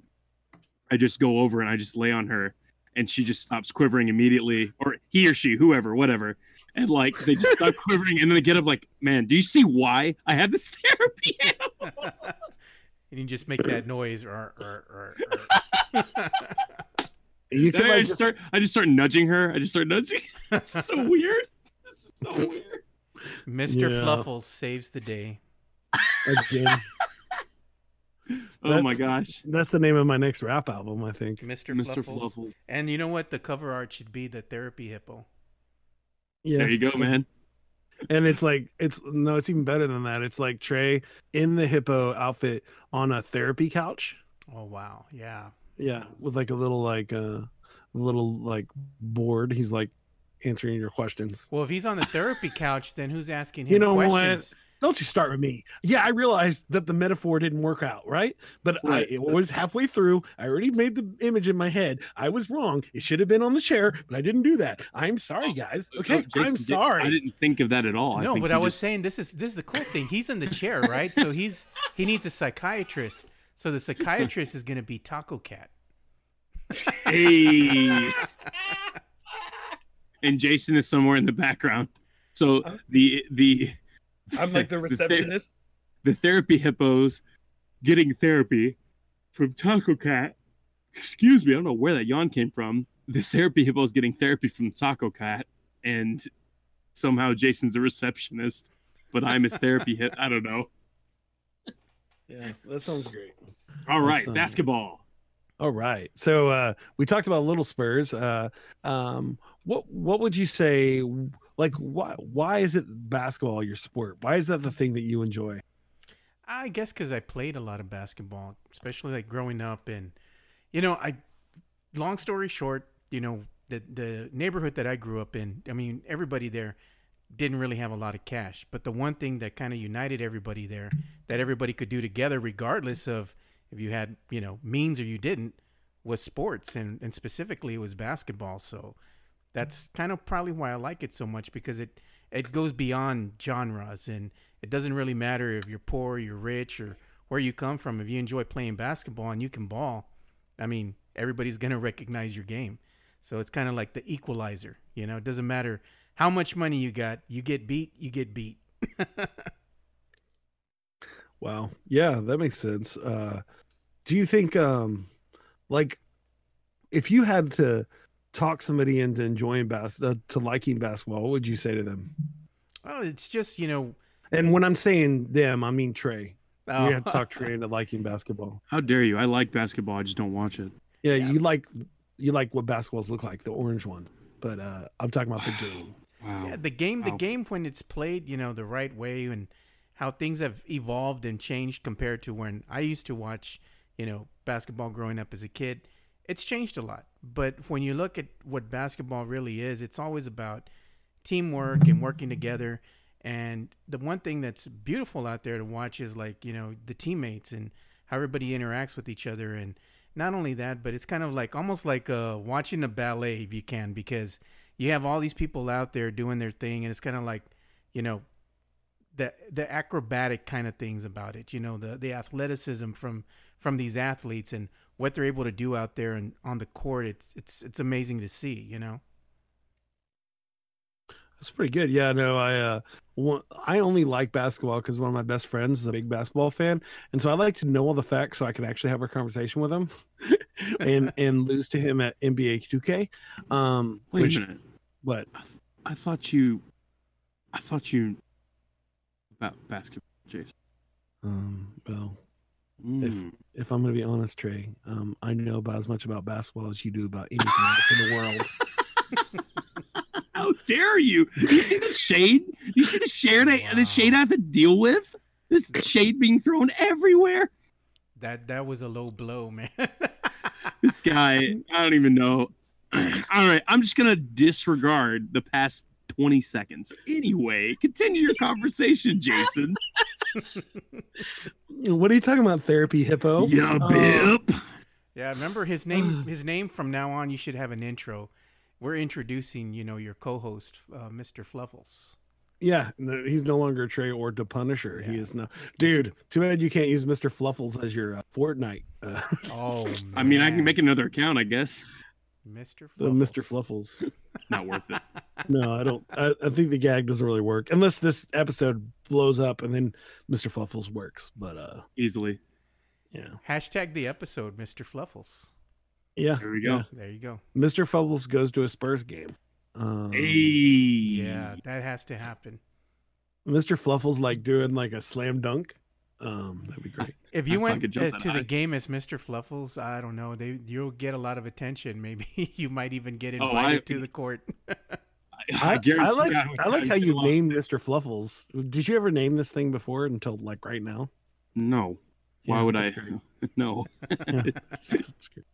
i just go over and i just lay on her and she just stops quivering immediately or he or she whoever whatever and like they just stop quivering and then they get up like man do you see why i have this therapy hippo? and you just make that noise. Or, or, you then can I like just just, start i just start nudging her i just start nudging this is so weird this is so weird Mr. Yeah. Fluffles saves the day. again. oh my gosh That's the name of my next rap album, I think. Mr. mr Fluffles. fluffles And you know what? The cover art should be the therapy hippo. Yeah, there you go man and it's like it's no, it's even better than that. It's like Trey in the hippo outfit on a therapy couch. Oh wow, yeah. Yeah, with like a little like uh little like board. He's like answering your questions. Well, if he's on the therapy couch, then who's asking him You know what? Questions? Don't you start with me. Yeah, I realized that the metaphor didn't work out, right? But Right. I it was halfway through. I already made the image in my head. I was wrong. It should have been on the chair, but I didn't do that. I'm sorry, oh, guys. Oh, okay, Oh, Jason I'm sorry. I didn't think of that at all. No, think but he I was just- saying this is this is the cool thing. He's in the chair, right? so he's he needs a psychiatrist. So the psychiatrist is going to be Taco Cat. Hey. and Jason is somewhere in the background. So the the I'm like the the ther- receptionist. the therapy hippos getting therapy from Taco Cat. Excuse me, I don't know where that yawn came from. The therapy hippos getting therapy from Taco Cat, and somehow Jason's a receptionist, but I'm his therapy hit. I don't know. Yeah, that sounds great. All right, That's, basketball. All right. So uh we talked about little Spurs. Uh um what what would you say like why why is it basketball your sport? Why is that the thing that you enjoy? I guess because I played a lot of basketball, especially like growing up, and you know, I. Long story short, you know, the the neighborhood that I grew up in, I mean, everybody there didn't really have a lot of cash, but the one thing that kind of united everybody there, that everybody could do together, regardless of if you had you know means or you didn't, was sports, and and specifically it was basketball. So that's kind of probably why I like it so much because it it goes beyond genres and it doesn't really matter if you're poor, you're rich, or where you come from. If you enjoy playing basketball and you can ball, I mean, everybody's gonna recognize your game. So it's kind of like the equalizer. You know, it doesn't matter how much money you got. You get beat, you get beat. Wow. Yeah, that makes sense. Uh do you think um like if you had to talk somebody into enjoying bas- uh, to liking basketball, what would you say to them? oh, it's just you know. And when I'm saying them, I mean Trey. Oh, You have to talk Trey into liking basketball. How dare you? I like basketball. I just don't watch it. Yeah, Yeah. you like you like what basketballs look like, the orange ones. But uh I'm talking about the game. Wow. Yeah, the game, the Wow. game when it's played, you know, the right way and how things have evolved and changed compared to when I used to watch, you know, basketball growing up as a kid. It's changed a lot. But when you look at what basketball really is, it's always about teamwork and working together. And the one thing that's beautiful out there to watch is like, you know, the teammates and how everybody interacts with each other. And not only that, but it's kind of like almost like uh, watching a ballet if you can, because you have all these people out there doing their thing. And it's kind of like, you know, the the acrobatic kind of things about it. You know, the the athleticism from from these athletes and what they're able to do out there and on the court. It's it's it's amazing to see. You know. That's pretty good. Yeah, no, I uh, one, I only like basketball because one of my best friends is a big basketball fan, and so I like to know all the facts so I can actually have a conversation with him, and and lose to him at NBA 2K. Um, Wait which, a minute. What? I thought you, I thought you about basketball, Jason. Um, well, Mm. if I'm going to be honest, Trey, um, I know about as much about basketball as you do about anything else in the world. How dare you? You see the shade? You see the shade? I, Wow. The shade I have to deal with. This shade being thrown everywhere. That that was a low blow, man. This guy, I don't even know. All right, I'm just gonna disregard the past 20 seconds. Anyway, continue your conversation, Jason. What are you talking about, therapy hippo? Yeah, Uh, bip. yeah, remember his name. His name from now on, you should have an intro. We're introducing, you know, your co-host, uh, Mr. Fluffles. Yeah, no, he's no longer Trey or the Punisher. He is now, dude. Too bad you can't use Mr. Fluffles as your uh, Fortnite. Uh, Oh, I mean, I can make another account, I guess. Mr. the Mr. Fluffles. Fluffles. Not worth it. No, I don't. I, I think the gag doesn't really work unless this episode blows up and then Mr. Fluffles works. But uh, Easily. yeah, Hashtag the episode, Mr. Fluffles. yeah. There we go. yeah. There you go. Mr. Fluffles goes to a Spurs game. Um, Hey. Yeah, that has to happen. Mr. Fluffles like doing like a slam dunk. Um, that'd be great. If you I went uh, to the high. game as Mr. Fluffles, I don't know, they you'll get a lot of attention. Maybe you might even get Oh, invited I- to the court. I, guarantee I like I like how you along. named Mr. Fluffles. Did you ever name this thing before until like right now? No. Why Yeah, would I? great. No. Yeah, it's- it's great.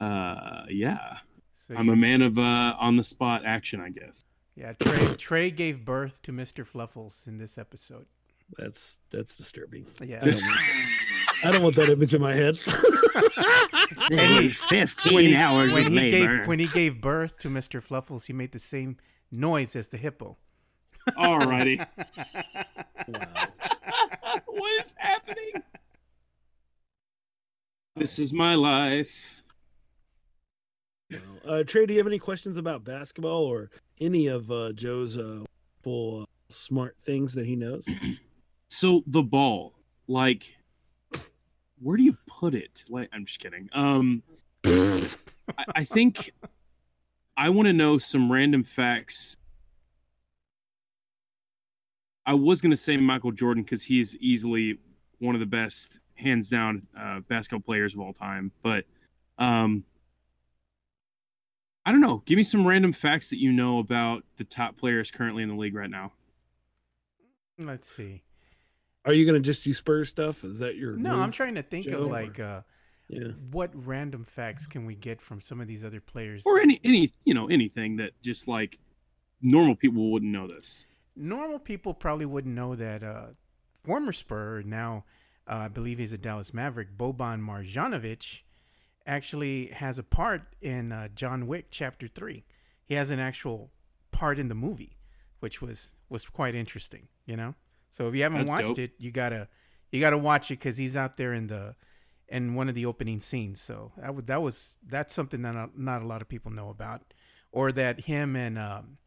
Uh, yeah. So I'm you- a man of uh on the spot action, I guess. yeah, Trey Trey gave birth to Mr. Fluffles in this episode. That's that's disturbing. Yeah. I don't, want, I don't want that image in my head. Hey, 15 when he, hours when he labor. gave when he gave birth to Mr. Fluffles, he made the same noise as the hippo. Alrighty. wow. what is happening? This is my life. Well, Uh, Trey, do you have any questions about basketball or any of uh, Joe's uh, full uh, smart things that he knows? So the ball, like, where do you put it? Like, I'm just kidding. Um, I, I think I want to know some random facts. I was gonna say Michael Jordan because he's easily one of the best, hands down, uh, basketball players of all time. But um, I don't know. Give me some random facts that you know about the top players currently in the league right now. Let's see. Are you going to just do Spurs stuff? Is that your No, move? I'm trying to think Joe, of or- like uh, Yeah. what random facts can we get from some of these other players? or any any you know anything that just like normal people wouldn't know this. normal people probably wouldn't know that uh, former Spur, now uh, I believe he's a Dallas Maverick, Boban Marjanovic, actually has a part in uh, John Wick Chapter Three. He has an actual part in the movie, which was was quite interesting. You know, so if you haven't That's watched dope. it, you gotta you gotta watch it because he's out there in the in one of the opening scenes. So that was that was that's something that not, not a lot of people know about, or that him and um,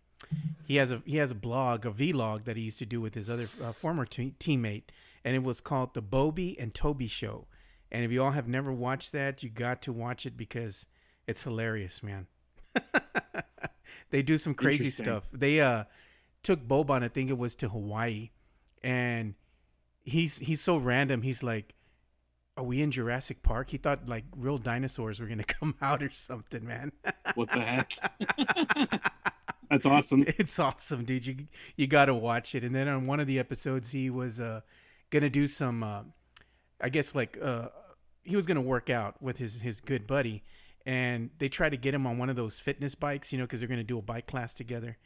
he has a he has a blog, a vlog that he used to do with his other uh, former te- teammate, and it was called the Bobby and Toby Show. And if you all have never watched that, you got to watch it because it's hilarious, man. they do some crazy stuff. They uh took Boban, I think it was to Hawaii, and he's he's so random. He's like, "Are we in Jurassic Park?" He thought like real dinosaurs were gonna come out or something, man. What the heck? That's awesome. It's awesome, dude. You you got to watch it. And then on one of the episodes, he was uh, gonna do some, uh, I guess like uh, he was gonna work out with his his good buddy, and they tried to get him on one of those fitness bikes, you know, because they're gonna do a bike class together.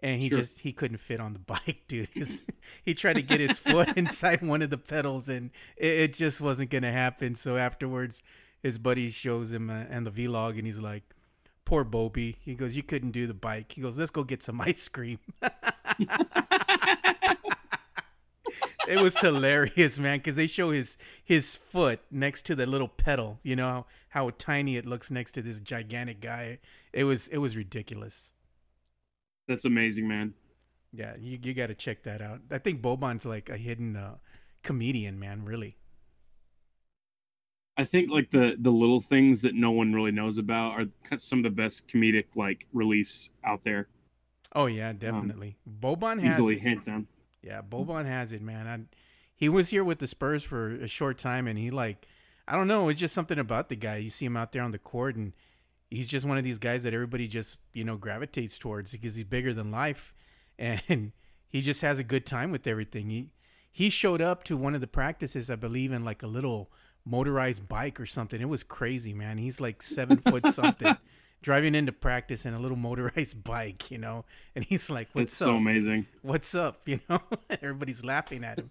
And he Sure. just he couldn't fit on the bike, dude. His- he tried to get his foot inside one of the pedals, and it, it just wasn't gonna happen. So afterwards, his buddy shows him uh, and the vlog, and he's like, "Poor Bobby." He goes, "You couldn't do the bike." He goes, "Let's go get some ice cream." it was hilarious, man, because they show his his foot next to the little pedal. You know how, how tiny it looks next to this gigantic guy. It was it was ridiculous. That's amazing, man. Yeah, you you got to check that out. I think Boban's like a hidden uh, comedian, man. Really. I think like the the little things that no one really knows about are some of the best comedic like reliefs out there. Oh yeah, definitely. Boban has Easily, it. hands down. Yeah, Boban has it, man. I, he was here with the Spurs for a short time, and he like, I don't know, it's just something about the guy. You see him out there on the court, and he's just one of these guys that everybody just you know gravitates towards because he's bigger than life, and he just has a good time with everything. He he showed up to one of the practices, I believe, in like a little motorized bike or something. It was crazy, man. He's like seven foot something. Driving into practice in a little motorized bike, you know, and he's like, "What's That's up? so amazing. what's up you know everybody's laughing at him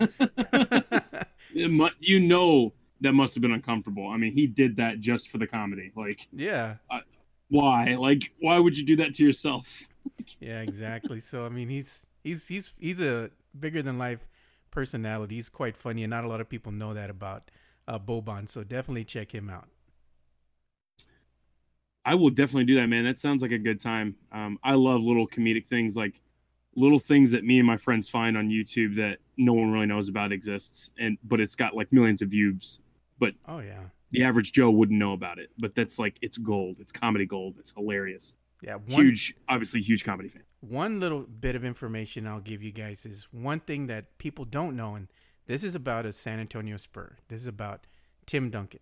you know that must have been uncomfortable. I mean, he did that just for the comedy. Like, yeah why? Like, why would you do that to yourself? yeah exactly so i mean he's he's he's he's a bigger than life personality he's quite funny and not a lot of people know that about uh boban so definitely check him out I will definitely do that, man. That sounds like a good time. Um, I love little comedic things, like little things that me and my friends find on YouTube that no one really knows about exists, and but it's got like millions of views. Oh yeah The average Joe wouldn't know about it, but that's like it's gold. It's comedy gold. It's hilarious. yeah one, Huge, obviously huge comedy fan. one little bit of information i'll give you guys is one thing that people don't know and this is about a san antonio spur this is about tim duncan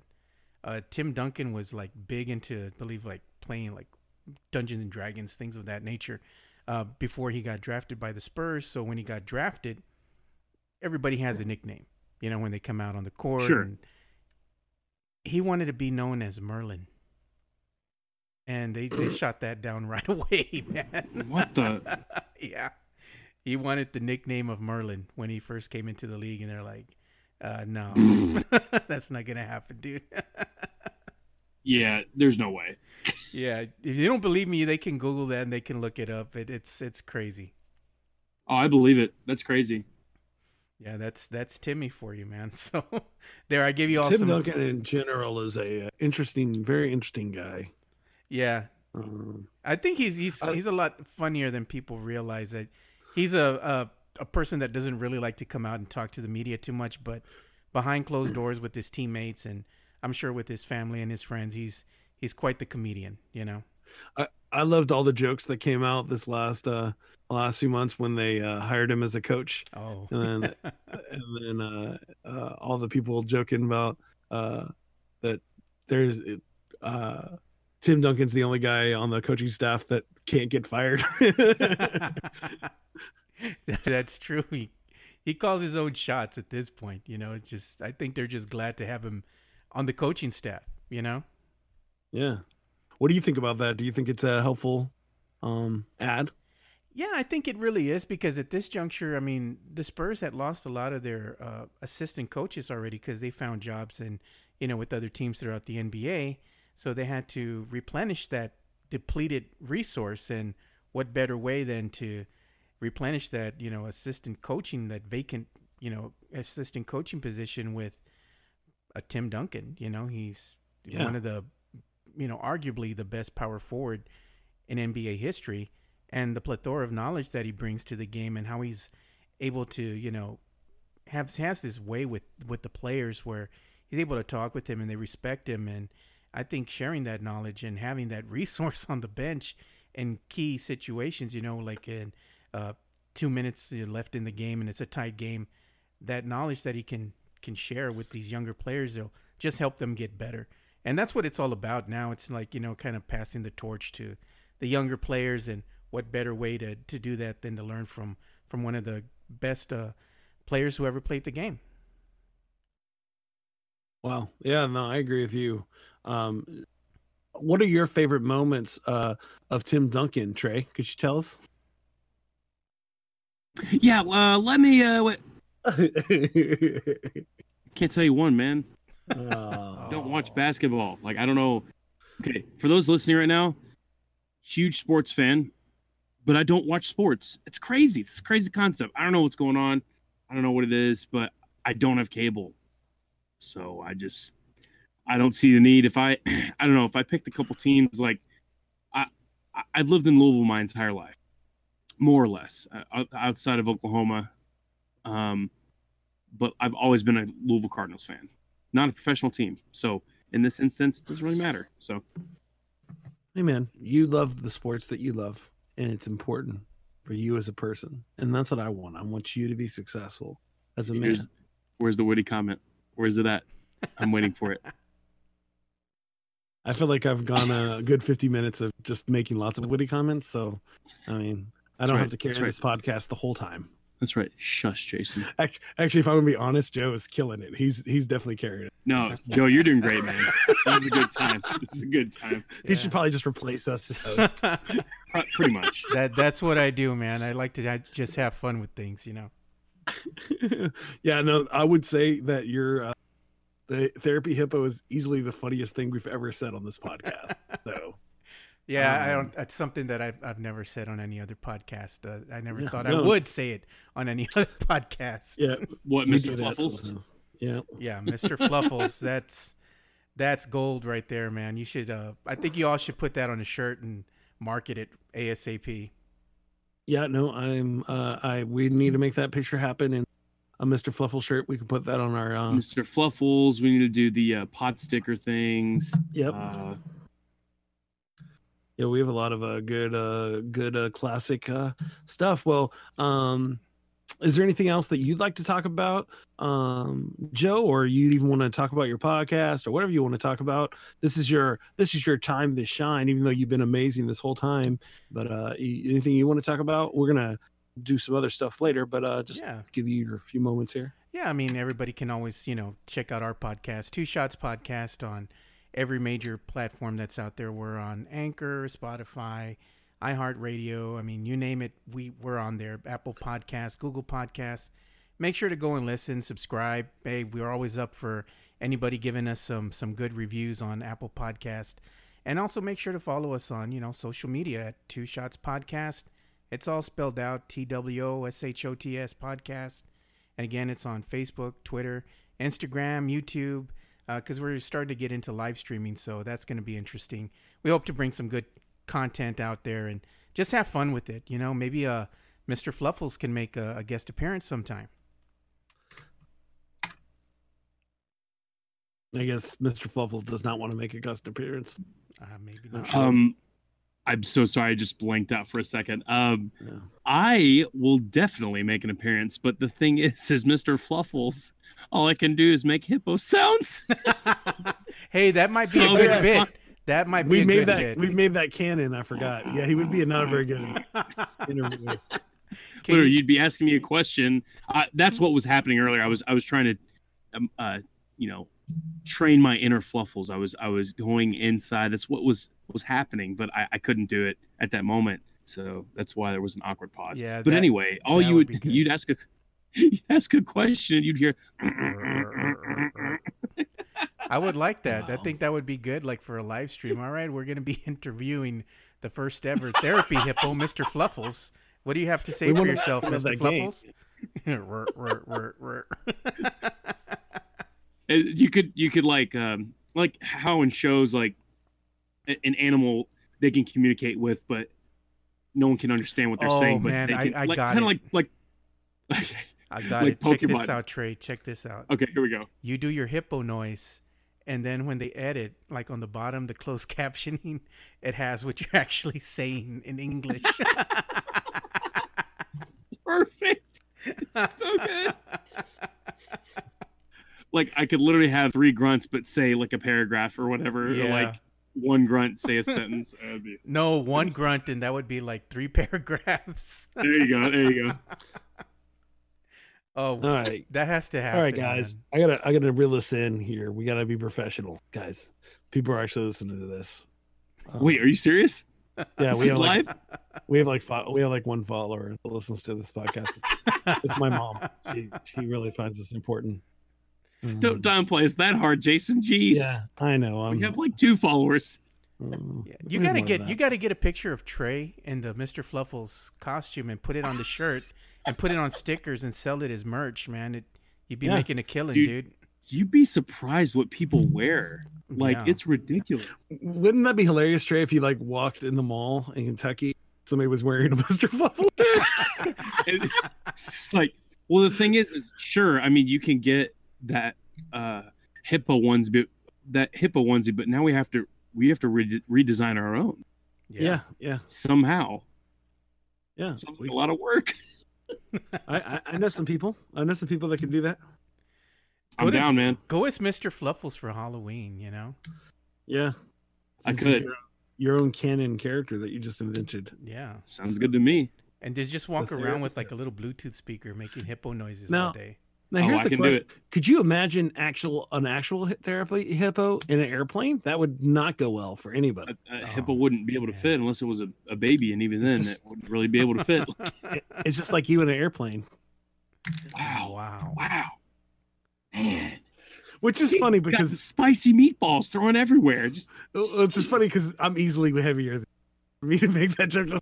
uh, tim duncan was like big into I believe like playing like dungeons and dragons things of that nature uh, before he got drafted by the spurs so when he got drafted everybody has a nickname you know when they come out on the court Sure. and he wanted to be known as merlin and they, they shot that down right away man What the? yeah. He wanted the nickname of Merlin when he first came into the league, and they're like, uh, no, that's not going to happen, dude. Yeah, there's no way. yeah. If you don't believe me, they can Google that and they can look it up. It, it's it's crazy. Oh, I believe it. That's crazy. Yeah, that's that's Timmy for you, man. So there, I give you all Tim some. Duncan in general is a uh, interesting, very interesting guy. Yeah, Um, I think he's he's I- he's a lot funnier than people realize. That he's a, a a person that doesn't really like to come out and talk to the media too much, but behind closed doors with his teammates and I'm sure with his family and his friends, he's he's quite the comedian. You know. I loved all the jokes that came out this last uh last few months when they uh, hired him as a coach, Oh. and then and then uh, uh, all the people joking about uh, that there's uh, Tim Duncan's the only guy on the coaching staff that can't get fired. That's true. He he calls his own shots at this point. You know, it's just I think they're just glad to have him on the coaching staff. You know. yeah. What do you think about that? Do you think it's a helpful um, ad? Yeah, I think it really is because at this juncture, I mean, the Spurs had lost a lot of their uh, assistant coaches already because they found jobs and you know with other teams throughout the NBA, so they had to replenish that depleted resource. And what better way than to replenish that you know assistant coaching that vacant you know assistant coaching position with a Tim Duncan. You know, he's Yeah. one of the you know arguably the best power forward in NBA history and the plethora of knowledge that he brings to the game and how he's able to you know have has this way with with the players where he's able to talk with him and they respect him. And I think sharing that knowledge and having that resource on the bench in key situations you know like in uh, two minutes left in the game and it's a tight game that knowledge that he can can share with these younger players will just help them get better and that's what it's all about now it's like you know kind of passing the torch to the younger players and what better way to to do that than to learn from from one of the best uh, players who ever played the game. Wow. Yeah, no, I agree with you. Um, what are your favorite moments uh, of Tim Duncan, Trey? Could you tell us? Yeah, uh, let me. Uh, wait. Can't tell you one, man. Oh. Don't watch basketball. Like I don't know. Okay, for those listening right now, huge sports fan, but I don't watch sports. It's crazy. It's crazy concept. I don't know what's going on. I don't know what it is, but I don't have cable, so I just I don't see the need. If I I don't know if I picked a couple teams like I I- I've lived in Louisville my entire life, more or less, uh, outside of Oklahoma. Um, but I've always been a Louisville Cardinals fan, not a professional team. So in this instance, it doesn't really matter. So Hey, man, you love the sports that you love, and it's important for you as a person. And that's what I want. I want you to be successful as a man. where's the witty comment? Where's it at? I'm waiting for it. I feel like I've gone a good 50 minutes of just making lots of witty comments. So, I mean, I don't right, have to carry right. this podcast the whole time. That's right. Shush, Jason. Actually, actually, if I'm gonna be honest, Joe is killing it. He's he's definitely carrying it. No, Joe, you're doing great, man. This is a good time. This is a good time. He should probably just replace us as host. Pretty much. that that's what I do, man. I like to just have fun with things, you know. yeah, no, I would say that your uh, the therapy hippo is easily the funniest thing we've ever said on this podcast. So, Yeah, I Um, don't. That's something that I've I've never said on any other podcast. Uh, I never Yeah, thought no. I would say it on any other podcast. yeah, What, Mr. Fluffles? Yeah, Yeah, Mr. Fluffles, that's that's gold right there, man. You should. Uh, I think you all should put that on a shirt and market it ASAP. yeah. No, I'm. Uh, I we need to make that picture happen in a Mr. Fluffle shirt. We could put that on our. Uh, Mr. Fluffles. We need to do the uh, pot sticker things. yep. Uh, Yeah, we have a lot of uh, good, uh, good uh, classic uh, stuff. Well, um, is there anything else that you'd like to talk about, um, Joe, or you even want to talk about your podcast or whatever you want to talk about? This is your this is your time to shine. Even though you've been amazing this whole time, but uh, anything you want to talk about? We're gonna do some other stuff later, but uh, just Yeah. give you your few moments here. Yeah, I mean, everybody can always, you know, check out our podcast, Two Shots Podcast, on every major platform that's out there. We're on Anchor, Spotify, iHeartRadio. I mean, you name it, we we're on there. Apple Podcasts, Google Podcasts. Make sure to go and listen, subscribe. Hey, we're always up for anybody giving us some some good reviews on Apple Podcast, and also make sure to follow us on you know social media at Two Shots Podcast. It's all spelled out T W O S H O T S Podcast. And again, it's on Facebook, Twitter, Instagram, YouTube, because we're starting to get into live streaming. So that's going to be interesting. We hope to bring some good content out there and just have fun with it. You know, maybe uh, Mr. Fluffles can make a, a guest appearance sometime. I guess Mr. Fluffles does not want to make a guest appearance. Uh, maybe I'm not. sure. um, I'm so sorry. I just blanked out for a second. Um, Yeah. I will definitely make an appearance, but the thing is, is Mr. Fluffles, all I can do is make hippo sounds. hey, that might be So a good that's bit. fine. That might be We a made good that. bit. We made that canon. I forgot. Yeah, he would be not a very good interview. Literally, you- you'd be asking me a question. Uh, that's what was happening earlier. I was I was trying to, um, uh, you know, train my inner fluffles. I was I was going inside. That's what was was happening, but I, I couldn't do it at that moment. So that's why there was an awkward pause. Yeah, but that- anyway, all you would would you'd ask a you'd ask a question, and you'd hear. I would like that. I think that would be good, like for a live stream. All right, we're going to be interviewing the first ever therapy hippo, Mr. Fluffles. What do you have to say We for yourself, Mr. about that game. Fluffles? You could you could like um like how in shows like an animal they can communicate with but no one can understand what they're Oh, saying but man, they I- can, I like got kind of like like I got Like it. Check this out, Trey. Check this out. okay here we go You do your hippo noise, and then when they edit, like on the bottom, the closed captioning, it has what you're actually saying in English. perfect It's so good like i could literally have three grunts but say like a paragraph or whatever or Yeah. like one grunt say a sentence. Be- No, one grunt, and that would be like three paragraphs. there you go. There you go. oh, All right. that has to happen. All right, guys. man. I gotta I gotta reel this in here. We gotta be professional, guys. People are actually listening to this. Um, Wait, are you serious? yeah, this we is have like live. we have like fo- we have like one follower that listens to this podcast. It's, it's my mom. She, she really finds this important. Um, Don't downplay us that hard, Jason. Jeez. Yeah, I know. I'm, We have like two followers. um, Yeah, you gotta get you gotta get a picture of Trey in the Mr. Fluffles costume and put it on the shirt and put it on stickers and sell it as merch, man. It you'd be Yeah. making a killing, Dude, dude. You'd be surprised what people wear. Like Yeah. it's ridiculous. Wouldn't that be hilarious, Trey, if you like walked in the mall in Kentucky, somebody was wearing a Mr. Fluffle? It- it's like, well, the thing is, is sure. I mean, you can get that uh hippo ones, but that hippo onesie, but now we have to we have to re- redesign our own yeah, yeah, somehow. yeah. Sounds like a lot of work. I, I I know some people. I know some people that can do that. I'm Go to- down, man. Go as Mr. Fluffles for Halloween, you know? Yeah, I This is could. Your, your own canon character that you just invented. Yeah. Sounds good to me. And they just walk The around with like a little Bluetooth speaker making hippo noises Now- all day. Now Oh, here's I the can do question: it. Could you imagine actual an actual therapy hippo in an airplane? That would not go well for anybody. A, a Oh, hippo wouldn't be able to man. fit unless it was a, a baby, and even then, it wouldn't really be able to fit. It's just like you in an airplane, Wow. Oh, wow. Wow, man. which is You funny because the spicy meatballs thrown everywhere. Just it's just funny because I'm easily heavier than for me to make that joke.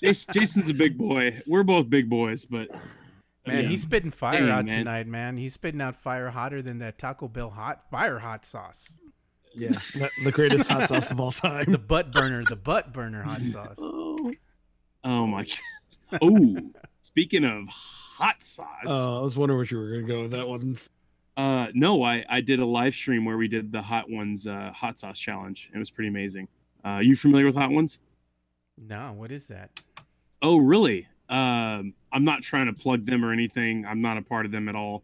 Jason's a big boy. We're both big boys, but Man, yeah. he's spitting fire Dang, out man. tonight, man. He's spitting out fire hotter than that Taco Bell hot fire hot sauce. Yeah, the- the greatest hot sauce of all time. The butt burner, the butt burner hot sauce. Oh, oh my god. Oh, speaking of hot sauce, Oh, I was wondering what you were gonna go with that one. uh, no, I I did a live stream where we did the hot ones uh, hot sauce challenge. It was pretty amazing. Uh, you familiar with hot ones? No, what is that? Oh, really? Um, I'm not trying to plug them or anything. I'm not a part of them at all.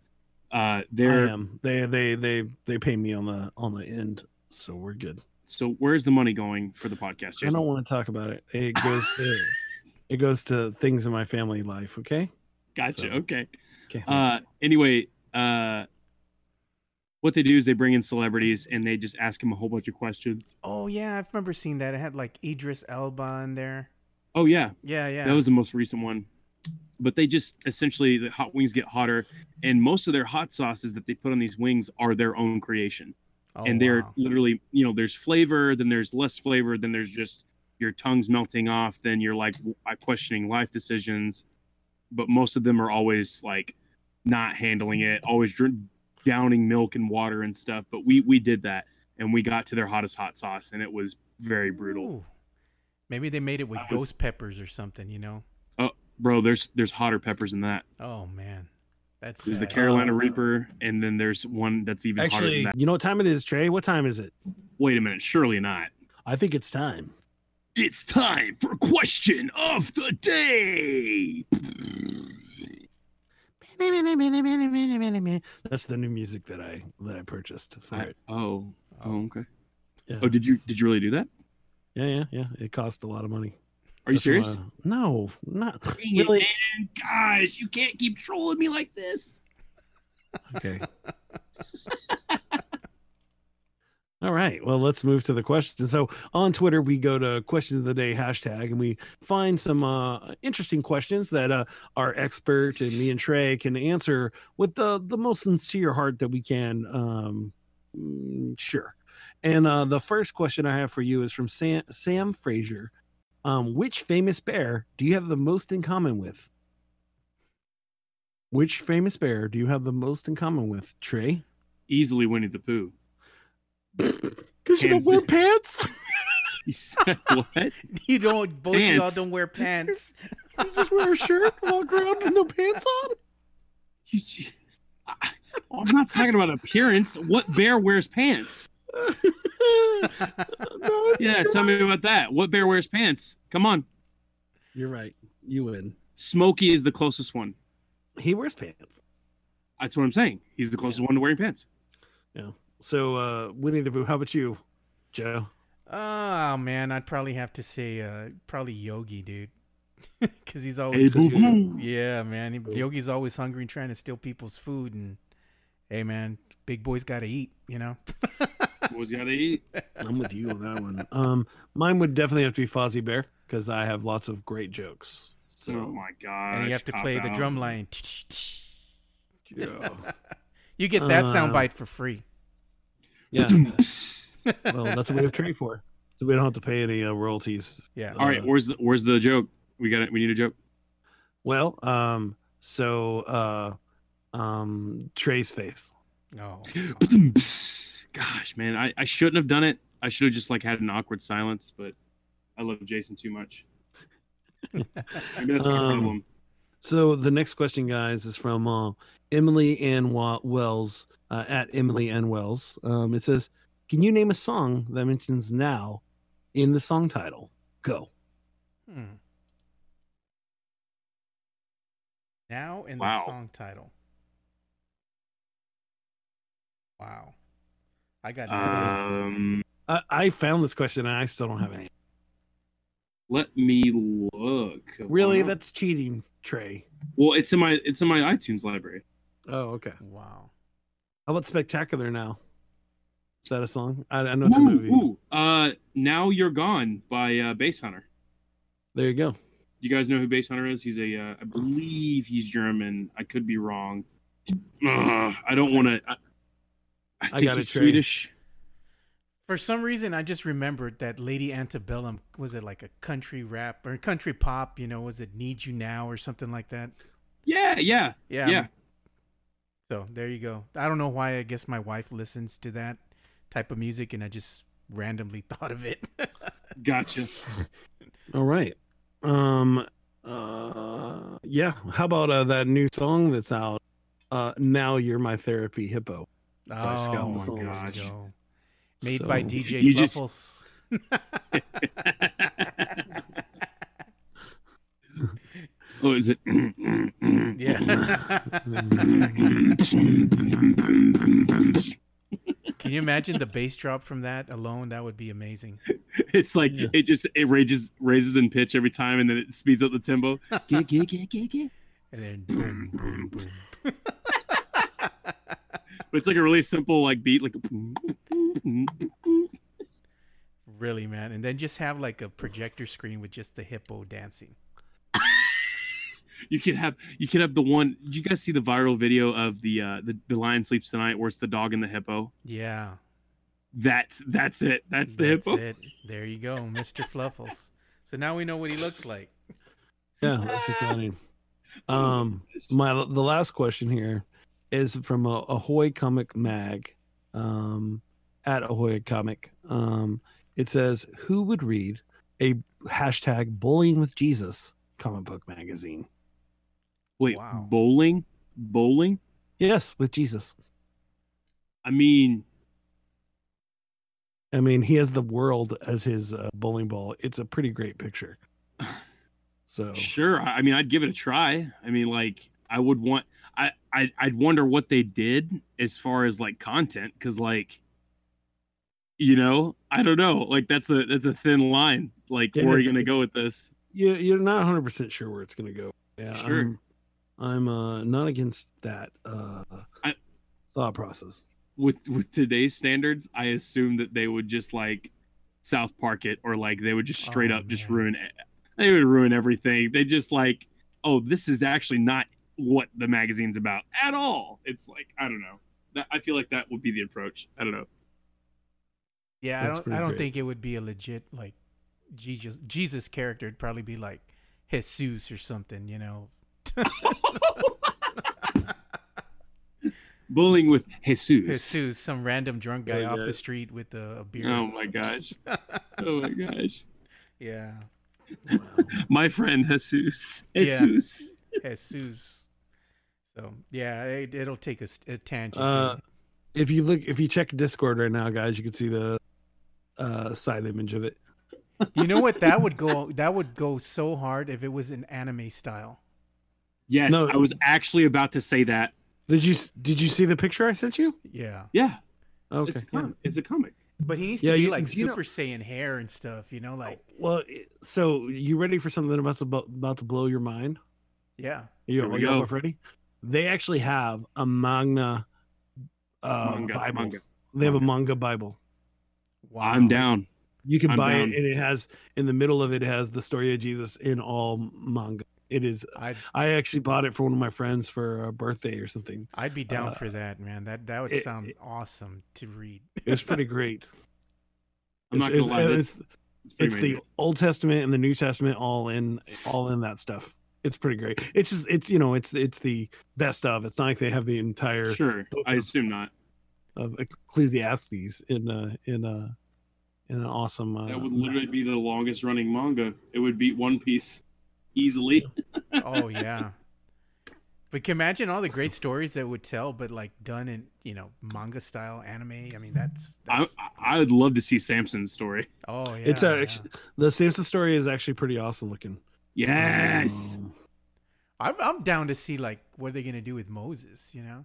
Uh, they're am. They they they they pay me on the on the end, so we're good. so. Where's the money going for the podcast? I don't want to talk about it. It goes to it goes to things in my family life. Okay. Gotcha. so- Okay. Okay. Uh, anyway, uh, what they do is they bring in celebrities and they just ask them a whole bunch of questions. Oh yeah, I remember seeing that. It had like Idris Elba in there. Oh yeah, Yeah, yeah. that was the most recent one. But they just essentially the hot wings get hotter, and most of their hot sauces that they put on these wings are their own creation. Oh, and they're wow. literally, you know, there's flavor, then there's less flavor, then there's just your tongue's melting off, then you're like questioning life decisions. But most of them are always like not handling it, always drink, downing milk and water and stuff. But we we did that, and we got to their hottest hot sauce, and it was very brutal, Ooh. Maybe they made it with was- ghost peppers or something, you know? Oh, bro. There's there's hotter peppers than that. Oh man, that's There's the. Carolina Oh. Reaper, and then there's one that's even hotter Actually, than that. you know what time it is, Trey? What time is it? Wait a minute, surely not. I think it's time. It's time for question of the day. That's the new music that I that I purchased for I- it. oh, oh, oh okay. Yeah. Oh, did you did you really do that? Yeah, yeah, yeah. It cost a lot of money. Are you That's serious? why- no, not Dang really. it, man! Guys, you can't keep trolling me like this. Okay. All right. Well, let's move to the question. So on Twitter, we go to question of the day hashtag and we find some uh, interesting questions that uh, our expert and me and Trey can answer with the, the most sincere heart that we can. Um, mm, sure. And uh, the first question I have for you is from Sam, Sam Frazier. Um, which famous bear do you have the most in common with? Which famous bear do you have the most in common with, Trey? Easily Winnie the Pooh. Because you don't wear pants. You said what? You don't both of y'all don't wear pants. You just wear a shirt, walk around with no pants on. You, j- I, I'm not talking about appearance. What bear wears pants? No, Yeah, tell right. me about that. What bear wears pants? Come on. You're right. You win. Smokey is the closest one. He wears pants. That's what I'm saying. He's the closest one to wearing pants. Yeah. So, uh, Winnie the Pooh, how about you? Joe. Oh man, I'd probably have to say uh probably Yogi, dude. Cuz he's Hey, always boo boo. Yeah, man. he- Yogi's always hungry and trying to steal people's food and hey man, big boys got to eat, you know. Boys gotta eat. I'm with you on that one. Um, mine would definitely have to be Fozzie Bear because I have lots of great jokes. So oh my god. and you have to play the drum line. yeah, You get that Uh, soundbite for free. yeah. well, that's what we have Trey for. So we don't have to pay any uh, royalties. Yeah. All right, where's the where's the joke? We got it. We need a joke. Well, um, so uh, um, Trey's face. No. Gosh, man, I, I shouldn't have done it. I should have just like had an awkward silence, but I love Jason too much. Maybe that's my Um, problem. So the next question, guys, is from uh, Emily Ann Wa- Wells uh, at Emily Ann Wells. Um, it says, "Can you name a song that mentions now in the song title?" Go. Hmm. Now in Wow. the song title. Wow. I got nothing. Um, I, I found this question and I still don't have any. let me look. Really, Wow. that's cheating, Trey. well, it's in my it's in my iTunes library. Oh, okay. wow. How about Spectacular Now? Is that a song? I, I know it's a movie. Ooh, uh, now you're gone by uh, Basshunter. There you go. You guys know who Basshunter is? He's a, uh, I believe he's German. I could be wrong. Ugh, I don't want to. I, I think got it, he's Trey. Swedish. For some reason, I just remembered that Lady Antebellum was it like a country rap or country pop? You know, was it "Need You Now" or something like that? Yeah, yeah, Yeah. yeah. So there you go. I don't know why. I guess my wife listens to that type of music, and I just randomly thought of it. Gotcha. All right. Um. Uh. Yeah. How about uh, that new song that's out? Uh. Now you're my therapy, hippo. Sorry, oh this my one was- gosh! Made by DJ You just- oh, is it? yeah. Can you imagine the bass drop from that alone? That would be amazing. it's like Yeah. it just it raises raises in pitch every time, and then it speeds up the tempo. Get, get, get, get, get. And then boom, boom, boom. But it's like a really simple like beat, like. Really, man. And then just have like a projector screen with just the hippo dancing. You could have you could have the one. Did you guys see the viral video of the uh the, the lion sleeps tonight, where it's the dog and the hippo? Yeah. That's that's it. That's the That's hippo. it. There you go, Mr. Fluffles. So now we know what he looks like. Yeah, that's exciting. Um, my the last question here is from a Ahoy Comic Mag, um, at Ahoy Comic. Um, it says, "Who would read a hashtag Bullying with Jesus comic book magazine?" Wait, Wow. bowling, bowling. Yes, with Jesus. I mean, I mean, he has the world as his uh, bowling ball. It's a pretty great picture. So sure. I I mean, I'd give it a try. I mean, like, I would want. I, I'd wonder what they did as far as like content, because like, you know, I don't know. Like, that's a that's a thin line. Like, It where are you gonna go with this? you you're not 100 percent sure where it's going to go. Yeah, Sure. I'm, I'm uh, not against that uh, I- thought process. with with today's standards, I assume that they would just like South Park it, or like they would just straight Oh, up just ruin it. They would ruin everything. They just like, oh, this is actually not what the magazine's about at all. It's like I don't know. That I feel like that would be the approach. I don't know. Yeah, I don't. I don't great. think it would be a legit like Jesus. Jesus character. It'd probably be like Jesus or something. You know. Bullying with Jesus. Jesus, some random drunk guy oh, Yeah, off yeah. the street with a, a beard. Oh my gosh. Oh my gosh. yeah, My friend Jesus. Yeah. Jesus. Jesus. So yeah, it, it'll take a, s- a tangent. Uh, if you look, if you check Discord right now, guys, you can see the uh, side image of it. you know what? That would go. That would go so hard if it was an anime style. Yes, No. I was actually about to say that. Did you did you see the picture I sent you? Yeah. Yeah, Okay, it's a yeah. comic. It's a comic. But he needs Yeah, to be you- like you know- Super Saiyan hair and stuff, you know, like Well, so you ready for something that's about about to blow your mind? yeah. You, Here we you go. up, ready? They actually have a manga, uh, Manga, Bible. manga. They have a Manga. manga Bible. Wow. I'm down. You can I'm buy down. it, and it has in the middle of it has the story of Jesus in all manga. It is. I'd I actually bought it for one of my friends for a birthday or something. I'd be down Uh, for that, man. That that would it- sound it- awesome to read. it's pretty great. I'm not It's- gonna lie. it's- It's, it's, it's, it's the. Old Testament and the New Testament all in all in that stuff. It's pretty great. It's just it's you know it's it's the best of. It's not like they have the entire sure. book I of- assume not. of Ecclesiastes in uh in uh in an awesome. Uh, That would literally be the longest running manga. It would beat One Piece easily. oh yeah. But can imagine all the great stories that would tell, but like done in you know manga style anime. I mean, that's, I, that's I would love to see Samson's story. oh yeah. it's a, yeah. the Samson story is actually pretty awesome looking. Yes. Um, I'm I'm down to see like what are they gonna do with Moses? You know?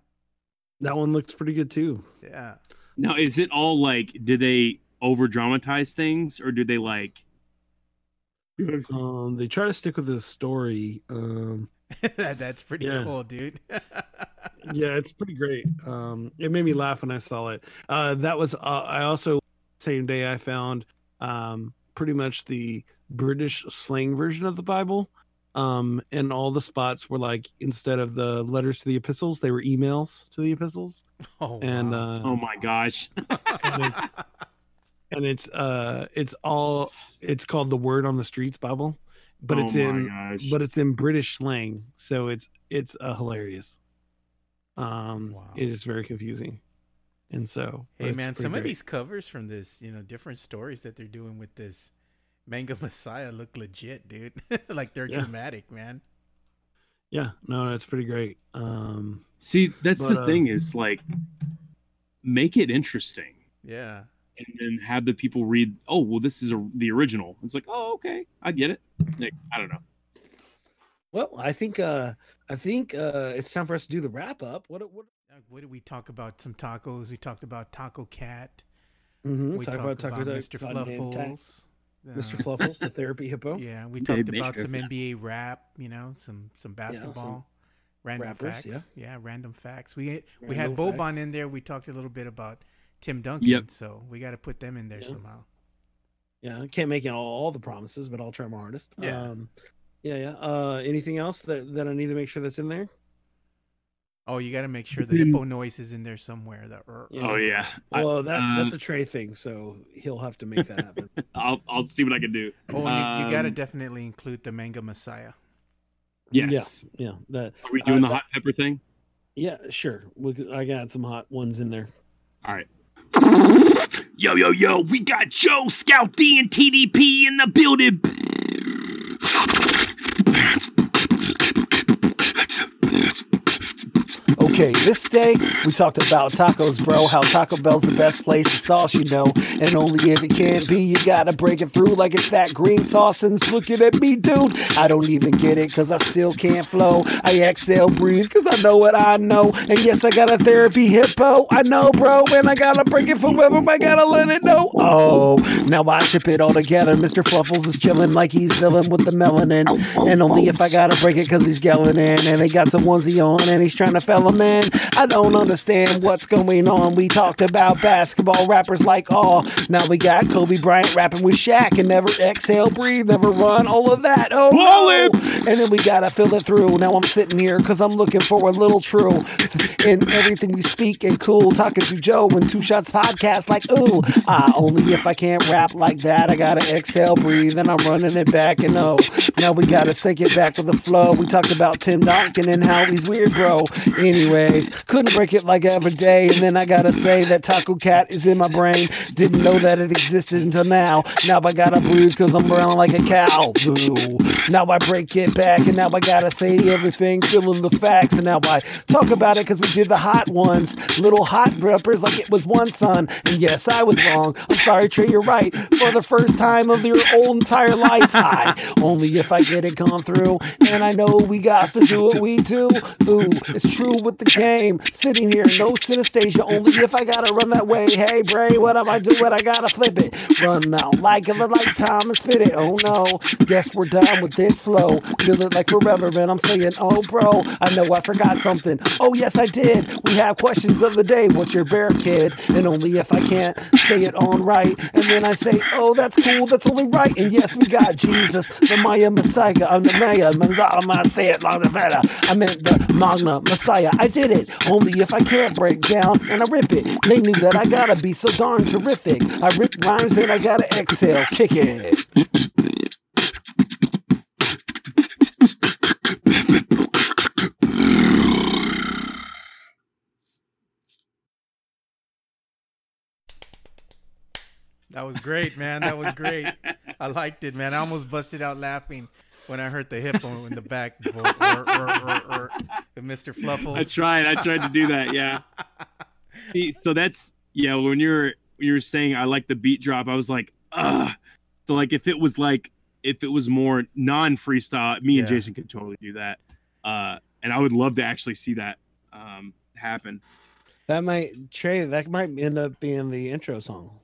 that one looks pretty good too. Yeah. Now, is it all like? do they over dramatize things, or do they like? Um, they try to stick with the story. Um, that, that's pretty Yeah. cool, dude. yeah, it's pretty great. Um, it made me laugh when I saw it. Uh, that was uh, I also same day I found um pretty much the British slang version of the Bible. Um, and all the spots were like instead of the letters to the epistles, they were emails to the epistles. oh, And wow. uh, Oh my gosh! and it's, and it's uh it's all it's called the Word on the Streets Bible, but oh it's in gosh. but it's in British slang, so it's it's uh, hilarious. Um, Wow. it is very confusing, and so Hey man, pretty some of these covers from this, you know, different stories that they're doing with this manga Messiah look legit, dude. like they're Yeah. dramatic, man. yeah, no, that's pretty great. Um, See, that's But, the uh, thing is like, make it interesting, Yeah. and then have the people read. Oh, well, this is a, the original. It's like, oh, okay, I get it. Like, I don't know. well, I think uh, I think uh, it's time for us to do the wrap up. What what? What did we talk about? Some tacos. We talked about Taco Cat. Mm-hmm. We talk talked about, talk about about Mr. goddamn ta- Fluffles. Mr. Uh, Fluffles, the therapy hippo. Yeah, we talked Mr. about some Fluff- NBA rap. You know, some some basketball. random rappers, facts. yeah. yeah, random facts. We we Random had Boban facts. in there. We talked a little bit about Tim Duncan. Yep. So we got to put them in there Yeah. somehow. Yeah, I can't make all, all the promises, but I'll try my hardest. Yeah. Um, yeah, yeah. Uh, anything else that, that I need to make sure that's in there? Oh, you got to make sure the hippo noise is in there somewhere. That er, Yeah. Oh yeah, Well, that uh, that's a Trey thing, so he'll have to make that happen. I'll I'll see what I can do. Oh, and you, you got to Um, definitely include the manga Messiah. Yes. Yeah, that. Are we doing Uh, the hot pepper thing? Yeah, sure. We, I got some hot ones in there. All right. Yo, yo, yo, we got Joe, Scout D, and TDP in the building. Okay, this day we talked about tacos, bro. How Taco Bell's the best place to sauce, you know. And only if it can't be, you gotta break it through like it's that green sauce. And it's looking at me, dude. I don't even get it, cause I still can't flow. I exhale, breathe, cause I know what I know. And yes, I got a therapy hippo. I know, bro. And I gotta break it for whoever I gotta let it know. Oh, now I chip it all together. Mr. Fluffles is chilling like he's filling with the melanin. And only if I gotta break it, cause he's gelling in. And he got some onesie on, and he's trying to fell him in. I don't understand what's going on. We talked about basketball rappers like all. Now we got Kobe Bryant rapping with Shaq and never exhale, breathe, never run, all of that. Oh no! And then we gotta fill it through. Now I'm sitting here because I'm looking for a little true in everything we speak and cool. Talking to Joe and Two Shots Podcast, like, ooh, ah, only if I can't rap like that. I gotta exhale, breathe, and I'm running it back. And oh, now we gotta take it back to the flow. We talked about Tim Duncan and how he's weird, bro. Anyways, couldn't break it like every day. And then I gotta say that Taco Cat is in my brain. Didn't know that it existed until now. Now I gotta breathe because I'm brown like a cow. Boo. Now I break it back, and now I gotta say everything, filling the facts. And now I talk about it because we did the hot ones. Little hot rippers like it was one son. And yes, I was wrong. I'm sorry, Trey, you're right. For the first time of your whole entire life, I only if I get it gone through. And I know we got to do what we do. Ooh, it's true with the the game. Sitting here, no synesthesia, only if I gotta run that way. Hey, Bray, what am I doing? I gotta flip it. Run out like a lifetime and spit it. Oh no, guess we're done with this flow. Feel it like man. I'm saying, oh, bro, I know I forgot something. Oh, yes, I did. We have questions of the day. What's your bear kid? And only if I can't say it on right. And then I say, oh, that's cool. That's only right. And yes, we got Jesus, the Maya Messiah. I'm the Maya. I'm gonna say it long better. I meant the Magna Messiah. I did it. Only if I can't break down and I rip it. They knew that I gotta be so darn terrific. I rip rhymes and I gotta exhale. Kick it. That was great, man. That was great. I liked it, man. I almost busted out laughing when I heard the hip on in the back. Or, or, or, or, Mr. Fluffles. I tried. I tried to do that. Yeah. See, so that's yeah. When you're you were saying I like the beat drop, I was like, ah. So like if it was like if it was more non freestyle, me and Yeah. Jason could totally do that. Uh, and I would love to actually see that um happen. That might Trey. That might end up being the intro song.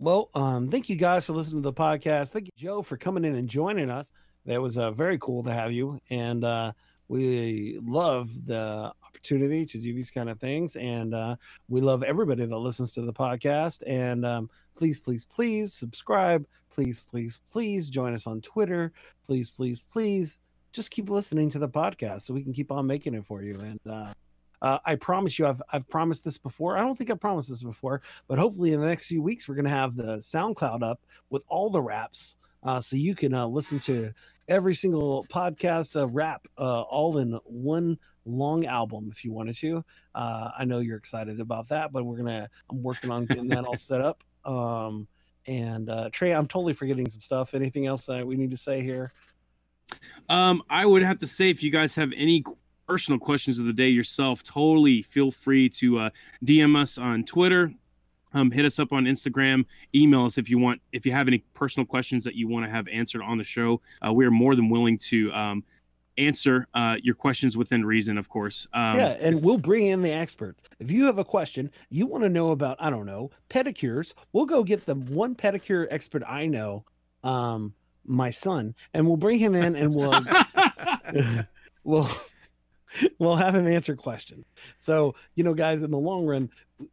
Well, um, thank you guys for listening to the podcast. Thank you, Joe, for coming in and joining us. That was uh, very cool to have you, and uh, we love the opportunity to do these kind of things, and uh, we love everybody that listens to the podcast. And um, please, please, please subscribe. Please, please, please join us on Twitter. Please, please, please, just keep listening to the podcast so we can keep on making it for you. And uh, uh, I promise you, I've I've promised this before. I don't think I've promised this before, but hopefully in the next few weeks we're gonna have the SoundCloud up with all the raps, uh, so you can uh, listen to every single podcast uh, rap uh, all in one long album if you wanted to. Uh, I know you're excited about that, but we're gonna I'm working on getting that all set up. Um, and uh, Trey, I'm totally forgetting some stuff. Anything else that we need to say here? Um, I would have to say if you guys have any personal questions of the day yourself, totally feel free to uh, DM us on Twitter. Um, hit us up on Instagram. Email us if you want. If you have any personal questions that you want to have answered on the show, uh, we are more than willing to um, answer uh, your questions within reason, of course. Um, yeah, and we'll bring in the expert. If you have a question, you want to know about, I don't know, pedicures, we'll go get the one pedicure expert I know, um, my son, and we'll bring him in and we'll we'll we'll have him answer questions. So, you know, guys, in the long run,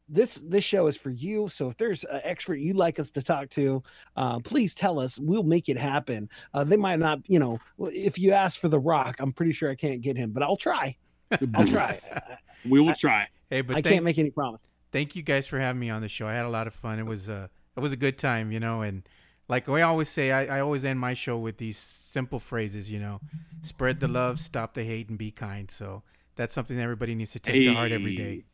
this this show is for you. So if there's an expert you'd like us to talk to, uh, please tell us. We'll make it happen. Uh, they might not, you know, if you ask for the rock, I'm pretty sure I can't get him, but I'll try. I'll try. we will try. Hey, but I thank, can't make any promises. thank you guys for having me on the show. I had a lot of fun. It was uh, it was a good time, you know. And like I always say, I, I always end my show with these simple phrases, you know, spread the love, stop the hate, and be kind. So that's something that everybody needs to take to heart every day.